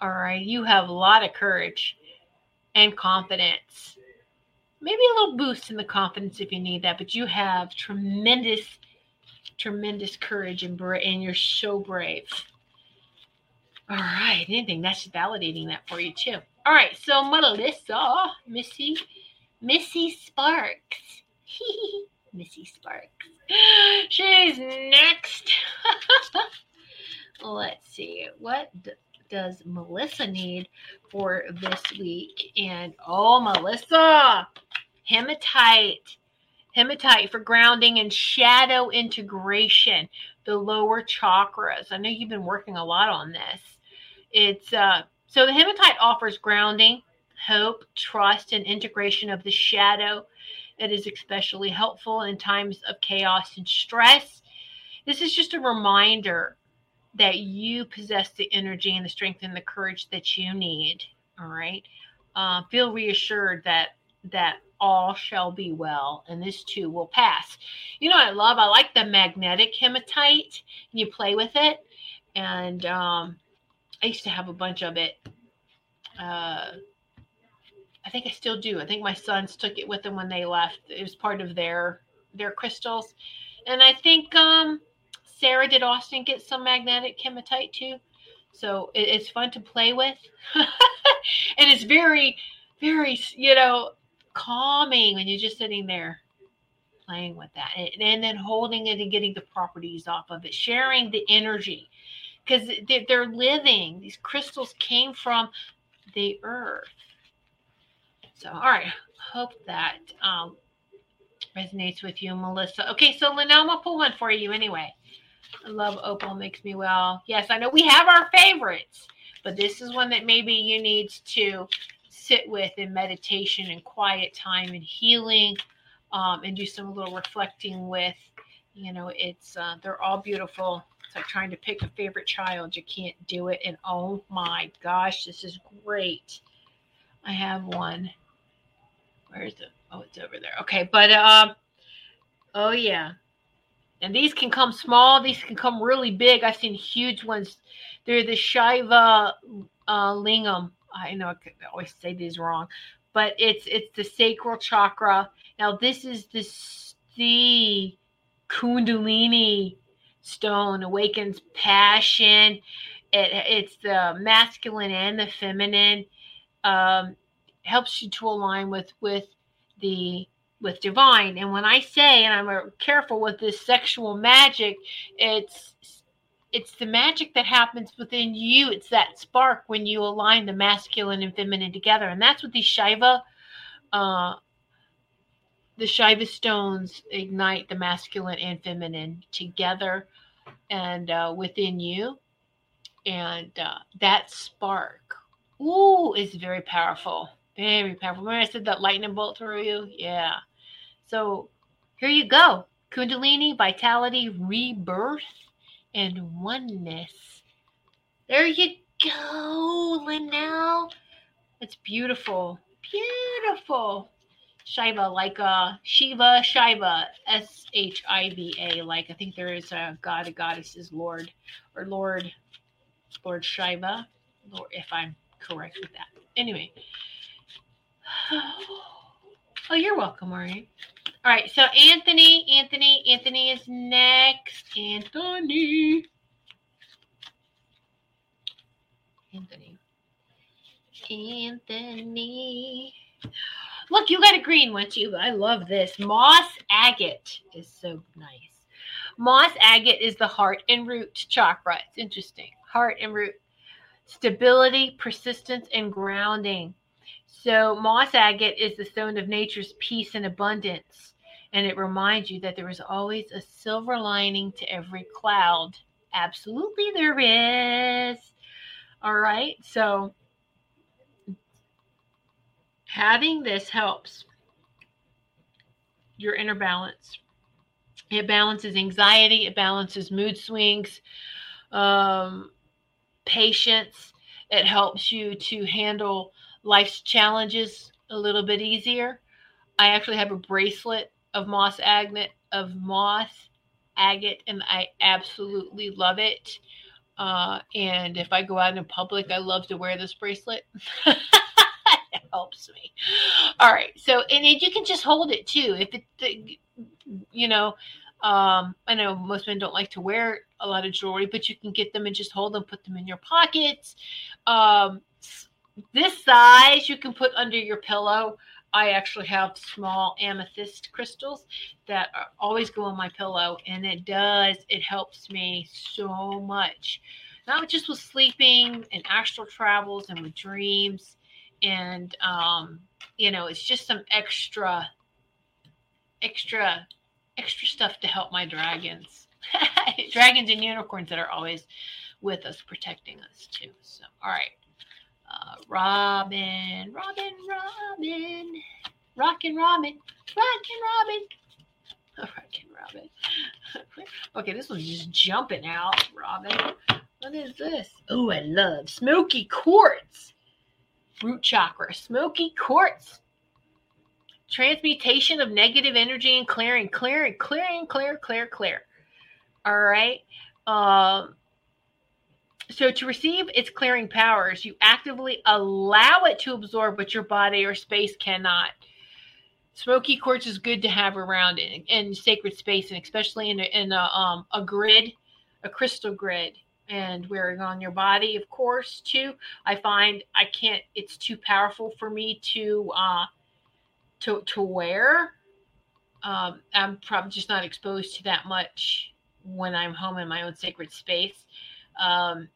All right. You have a lot of courage and confidence. Maybe a little boost in the confidence if you need that, but you have tremendous, tremendous courage and, bra- and you're so brave. All right. Anything that's validating that for you too. All right. So Melissa, Missy, Missy Sparks. Missy Sparks. She's next. Let's see. What d- does Melissa need for this week? And oh, Melissa, hematite. Hematite for grounding and shadow integration, the lower chakras. I know you've been working a lot on this. It's uh, so the hematite offers grounding, hope, trust, and integration of the shadow. It is especially helpful in times of chaos and stress. This is just a reminder that you possess the energy and the strength and the courage that you need. All right. Uh, feel reassured that that all shall be well, and this too will pass. You know, I love. I like the magnetic hematite. You play with it, and um, I used to have a bunch of it. Uh, I think I still do. I think my sons took it with them when they left. It was part of their their crystals, and I think um, Sarah did Austin get some magnetic hematite too. So it, it's fun to play with, and it's very, very you know calming when you're just sitting there playing with that, and, and then holding it and getting the properties off of it, sharing the energy because they're living. These crystals came from the earth. So, all right. Hope that um, resonates with you, Melissa. Okay, so Linnell, I'm to pull one for you anyway. I love Opal Makes Me Well. Yes, I know we have our favorites, but this is one that maybe you need to sit with in meditation and quiet time and healing um, and do some little reflecting with. You know, it's uh, they're all beautiful It's like trying to pick a favorite child. You can't do it. And oh my gosh, this is great. I have one. Where is it? Oh, it's over there. Okay, but um, oh yeah. And these can come small. These can come really big. I've seen huge ones. They're the Shiva uh, lingam. I know I always say these wrong, but it's it's the sacral chakra. Now this is the the Kundalini stone awakens passion. It, it's the masculine and the feminine. Um, helps you to align with with the with divine. And when I say, and I'm careful with this sexual magic, it's it's the magic that happens within you. It's that spark when you align the masculine and feminine together, and that's what these Shiva, uh, the Shiva stones ignite the masculine and feminine together, and uh, within you, and uh, that spark, ooh, is very powerful, very powerful. Remember I said that lightning bolt through you? Yeah. So here you go. Kundalini, vitality, rebirth, and oneness. There you go, Linnell. It's beautiful. Beautiful. Shiva, like uh Shiva, Shiva, S H I V A. Like I think there is a god, a goddess is Lord or Lord, Lord Shiva, Lord, if I'm correct with that. Anyway. Oh, you're welcome, Maureen. All right, so Anthony, Anthony, Anthony is next. Anthony. Anthony. Anthony. Look, you got a green one too. I love this. Moss agate is so nice. Moss agate is the heart and root chakra. It's interesting. Heart and root. Stability, persistence, and grounding. So, moss agate is the stone of nature's peace and abundance. And it reminds you that there is always a silver lining to every cloud. Absolutely, there is. All right. So, having this helps your inner balance. It balances anxiety, it balances mood swings, um, patience. It helps you to handle life's challenges a little bit easier. I actually have a bracelet of moss agate of moss agate, and I absolutely love it. Uh, and if I go out in public, I love to wear this bracelet. it helps me. All right. So, and you can just hold it too. If it, you know, um, I know most men don't like to wear a lot of jewelry, but you can get them and just hold them, put them in your pockets. Um, this size you can put under your pillow. I actually have small amethyst crystals that always go on my pillow, and it does, it helps me so much. Not just with sleeping and astral travels and with dreams. And, um, you know, it's just some extra, extra, extra stuff to help my dragons. dragons and unicorns that are always with us, protecting us too. So, all right. Uh, Robin, Robin, Robin, Rockin' Robin, Rockin' Robin. Rockin' Robin. okay, this one's just jumping out, Robin. What is this? Oh, I love smoky quartz. Root chakra, smoky quartz. Transmutation of negative energy and clearing, clearing, clearing, clear, clear, clear. All right. Um, so, to receive its clearing powers, you actively allow it to absorb what your body or space cannot. Smoky quartz is good to have around in, in sacred space, and especially in a, in a, um, a grid, a crystal grid, and wearing on your body, of course, too. I find I can't; it's too powerful for me to uh, to to wear. Um, I'm probably just not exposed to that much when I'm home in my own sacred space. Um,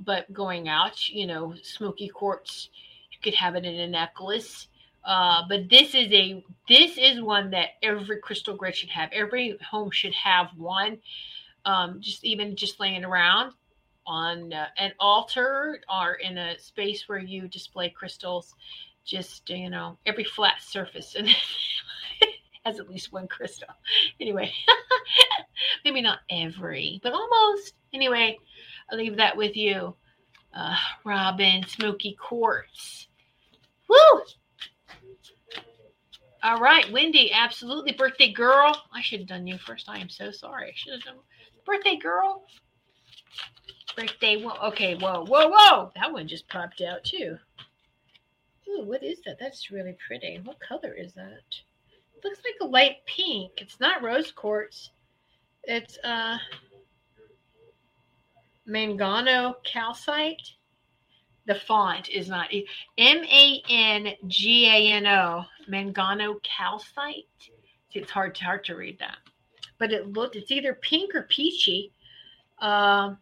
but going out, you know, smoky quartz, you could have it in a necklace. Uh, but this is a this is one that every crystal grid should have. Every home should have one. Um, just even just laying around on uh, an altar or in a space where you display crystals. Just you know, every flat surface and has at least one crystal. Anyway, maybe not every, but almost. Anyway, I'll leave that with you. Uh, Robin, Smoky Quartz. Woo! All right, Wendy, absolutely. Birthday girl. I should have done you first. I am so sorry. I should have done birthday girl. Birthday. Whoa, okay, whoa, whoa, whoa. That one just popped out too. Ooh, what is that? That's really pretty. What color is that? It looks like a light pink. It's not rose quartz. It's uh Mangano calcite. The font is not M A N G A N O. Mangano calcite. See, it's hard, to, hard to read that, but it looked. It's either pink or peachy. Uh,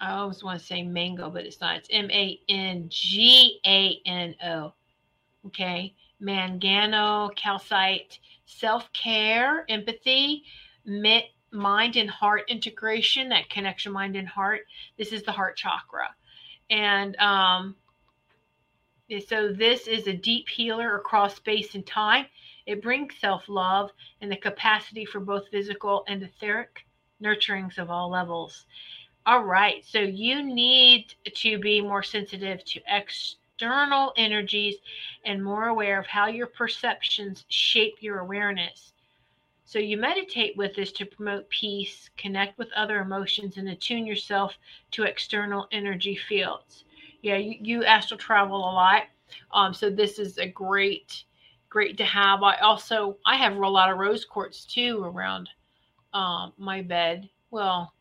I always want to say mango, but it's not. It's M A N G A N O. Okay. Mangano, calcite, self care, empathy, mind and heart integration, that connection mind and heart. This is the heart chakra. And um, so this is a deep healer across space and time. It brings self love and the capacity for both physical and etheric nurturings of all levels. All right, so you need to be more sensitive to external energies and more aware of how your perceptions shape your awareness. So you meditate with this to promote peace, connect with other emotions, and attune yourself to external energy fields. Yeah, you, you astral travel a lot. Um, so this is a great great to have. I also I have a lot of rose quartz too around um, my bed. Well,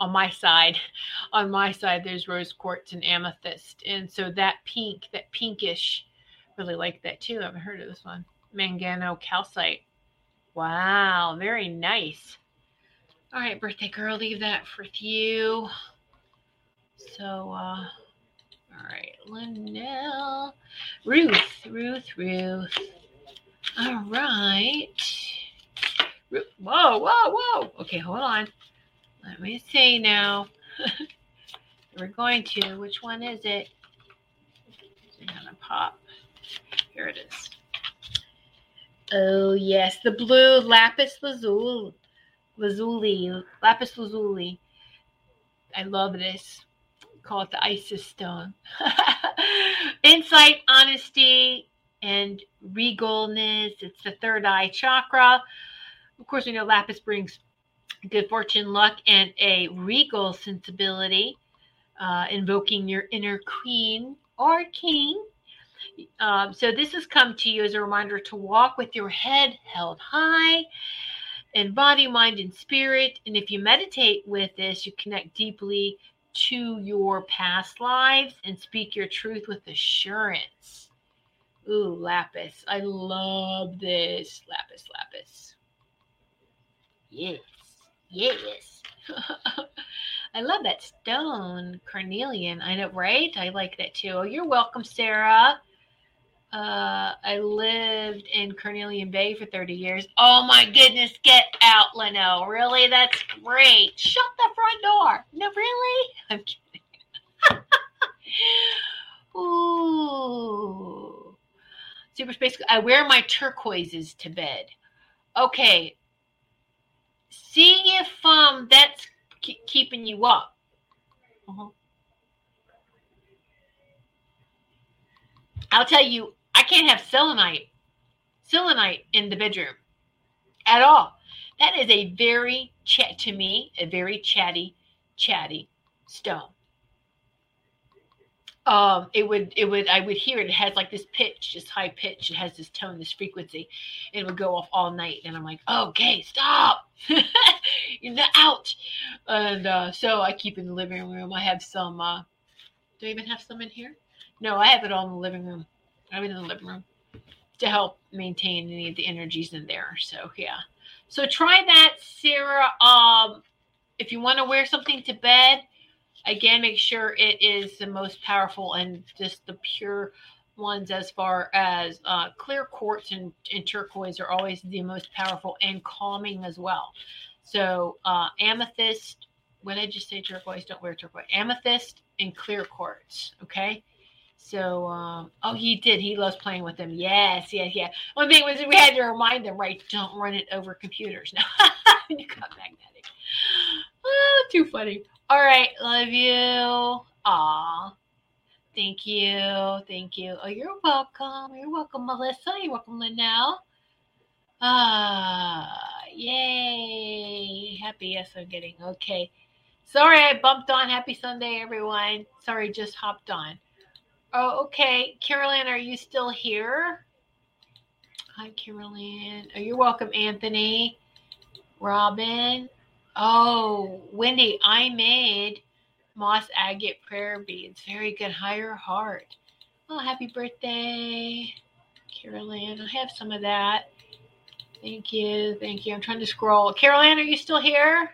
on my side, on my side, there's rose quartz and amethyst, and so that pink, that pinkish, really like that too. I haven't heard of this one. Mangano calcite. Wow, very nice. All right, birthday girl, leave that for you. So, uh, all right, Linnell. Ruth, Ruth, Ruth. All right. Whoa, whoa, whoa. Okay, hold on. Let me see now. We're going to. Which one is it? It's gonna pop. Here it is. Oh yes, the blue lapis lazuli. Lazuli. Lapis lazuli. I love this call it the Isis stone. Insight, honesty, and regalness. It's the third eye chakra. Of course, we know lapis brings good fortune, luck, and a regal sensibility, uh, invoking your inner queen or king. Um, so, this has come to you as a reminder to walk with your head held high in body, mind, and spirit. And if you meditate with this, you connect deeply to your past lives and speak your truth with assurance. Ooh, lapis. I love this. Lapis, lapis. Yes, yes. I love that stone, carnelian. I know, right? I like that too. Oh, you're welcome, Sarah. Uh, I lived in Carnelian Bay for 30 years. Oh my goodness, get out, Leno. Really? That's great. Shut the front door. No, really? I'm kidding. Ooh. Super space. I wear my turquoises to bed. Okay. See if um that's keeping you up. Uh-huh. I'll tell you, I can't have selenite, selenite in the bedroom at all. That is a very chat to me, a very chatty, chatty stone. Um, it would, it would, I would hear it. It has like this pitch, this high pitch. It has this tone, this frequency. It would go off all night. And I'm like, okay, stop. You're not out. And uh, so I keep in the living room. I have some, uh, do I even have some in here? No, I have it all in the living room. I it in the living room to help maintain any of the energies in there. So yeah. So try that, Sarah. Um, if you want to wear something to bed, again, make sure it is the most powerful and just the pure ones as far as uh, clear quartz and, and, turquoise are always the most powerful and calming as well. So uh, amethyst, when I just say turquoise? Don't wear turquoise. Amethyst and clear quartz. Okay. So, um, oh, he did. He loves playing with them. Yes, yes, yeah. One thing was we had to remind them, right? Don't run it over computers. No, you got magnetic. Oh, too funny. All right, love you. Aw, thank you, thank you. Oh, you're welcome. You're welcome, Melissa. You're welcome, Linnell. Ah, yay! Happy yes, I'm getting okay. Sorry, I bumped on. Happy Sunday, everyone. Sorry, just hopped on. Oh, okay. Carolyn, are you still here? Hi, Carolyn. Oh, you're welcome, Anthony. Robin. Oh, Wendy, I made moss agate prayer beads. Very good. Higher heart. Oh, happy birthday, Carolyn. I have some of that. Thank you. Thank you. I'm trying to scroll. Carolyn, are you still here?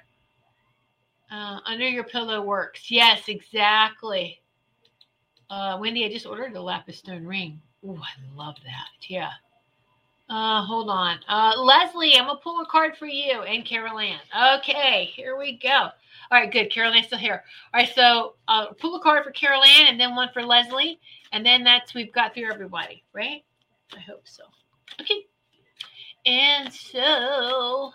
Uh, under your pillow works. Yes, exactly. Uh, Wendy, I just ordered the lapis stone ring. Oh, I love that. Yeah. Uh, hold on. Uh, Leslie, I'm gonna pull a card for you and Carol Ann. Okay, here we go. All right, good. Carol Ann's still here. All right, so uh, pull a card for Carol Ann and then one for Leslie, and then that's we've got through everybody, right? I hope so. Okay. And so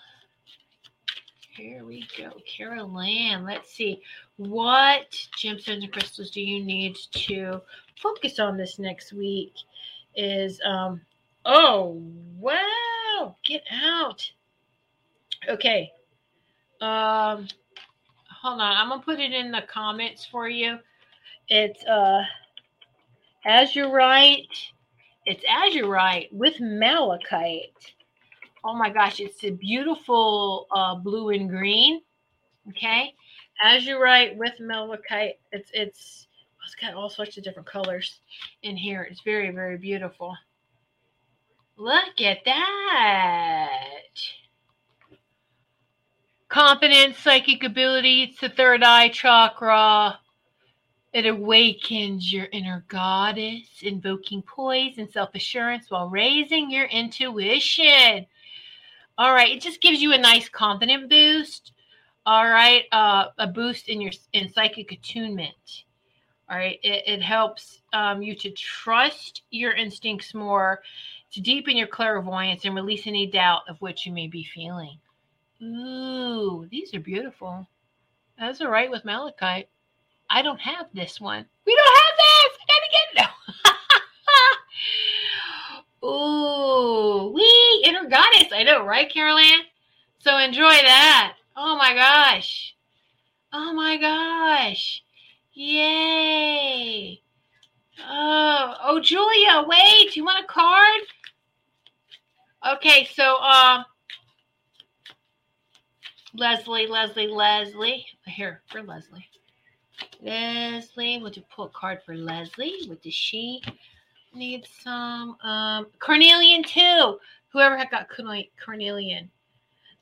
here we go. Carol Ann, let's see. What gemstones and crystals do you need to focus on this next week? Is um oh wow, get out. Okay. Um hold on, I'm gonna put it in the comments for you. It's uh azurite. It's azurite with malachite. Oh my gosh, it's a beautiful uh, blue and green. Okay, azurite with malachite. It's it's it's got all sorts of different colors in here. It's very very beautiful. Look at that. Confidence, psychic ability. It's the third eye chakra. It awakens your inner goddess, invoking poise and self assurance while raising your intuition. All right, it just gives you a nice confident boost. All right, uh, a boost in your in psychic attunement. All right, it, it helps um, you to trust your instincts more, to deepen your clairvoyance and release any doubt of what you may be feeling. Ooh, these are beautiful. That's all right with malachite. I don't have this one. We don't have this. I gotta get it. Ooh, we inner goddess. I know, right, Carol Ann? So enjoy that. Oh my gosh. Oh my gosh. Yay. Oh, oh, Julia, wait. You want a card? Okay, so um, Leslie, Leslie, Leslie. Here for Leslie. Leslie, we'll pull a card for Leslie. What does she need? Some um Carnelian too. Whoever had got Carnelian.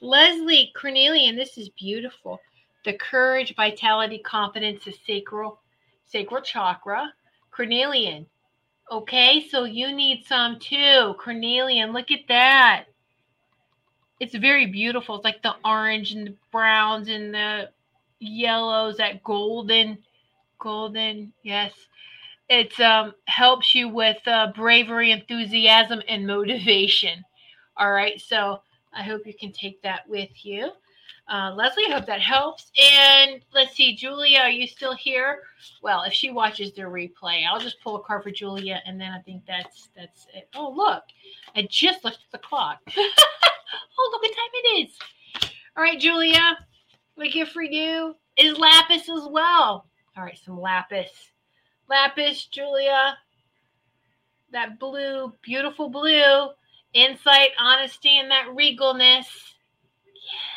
Leslie Cornelian, this is beautiful. The courage, vitality, confidence, the sacral, sacral chakra. Cornelian. Okay, so you need some too. Cornelian, look at that. It's very beautiful. It's like the orange and the browns and the yellows, that golden, golden, yes. It um, helps you with uh, bravery, enthusiasm, and motivation. All right, so I hope you can take that with you. Uh, Leslie, I hope that helps. And let's see, Julia, are you still here? Well, if she watches the replay, I'll just pull a card for Julia, and then I think that's that's it. Oh, look, I just looked at the clock. oh, look what time it is. All right, Julia, my gift for you is lapis as well. All right, some lapis. Lapis, Julia. That blue, beautiful blue. Insight, honesty, and that regalness.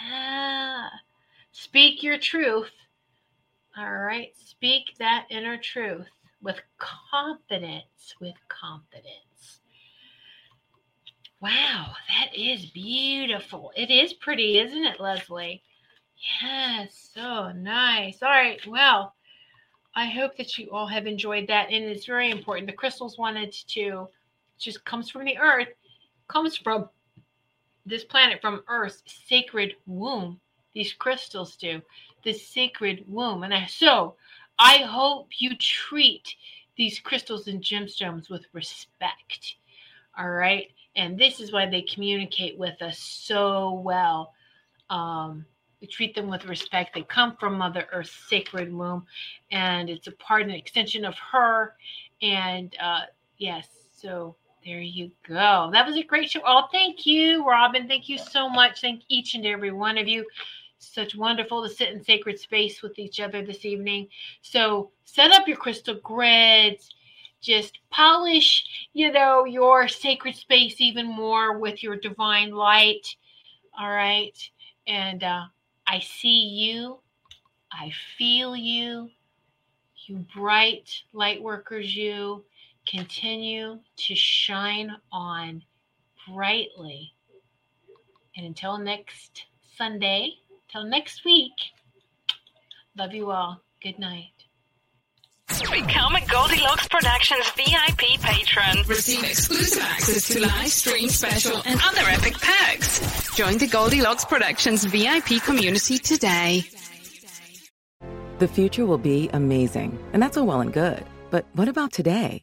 Yeah. Speak your truth. All right. Speak that inner truth with confidence. With confidence. Wow, that is beautiful. It is pretty, isn't it, Leslie? Yes, so nice. All right, well, I hope that you all have enjoyed that. And it's very important. The crystals wanted to just comes from the earth, comes from this planet, from Earth's sacred womb. These crystals do. The sacred womb. And I, so I hope you treat these crystals and gemstones with respect. All right. And this is why they communicate with us so well. Um, we treat them with respect. They come from Mother Earth's sacred womb, and it's a part and extension of her. And uh, yes, so there you go. That was a great show. Oh, thank you, Robin. Thank you so much. Thank each and every one of you. Such wonderful to sit in sacred space with each other this evening. So set up your crystal grids. Just polish, you know, your sacred space even more with your divine light. All right. And uh, I see you. I feel you. You bright light workers, you continue to shine on brightly. And until next Sunday, till next week, Love you all. Good night. Become a Goldilocks Productions VIP patron. Receive exclusive access to live stream special and other epic perks. Join the Goldilocks Productions VIP community today. The future will be amazing, and that's all well and good. But what about today?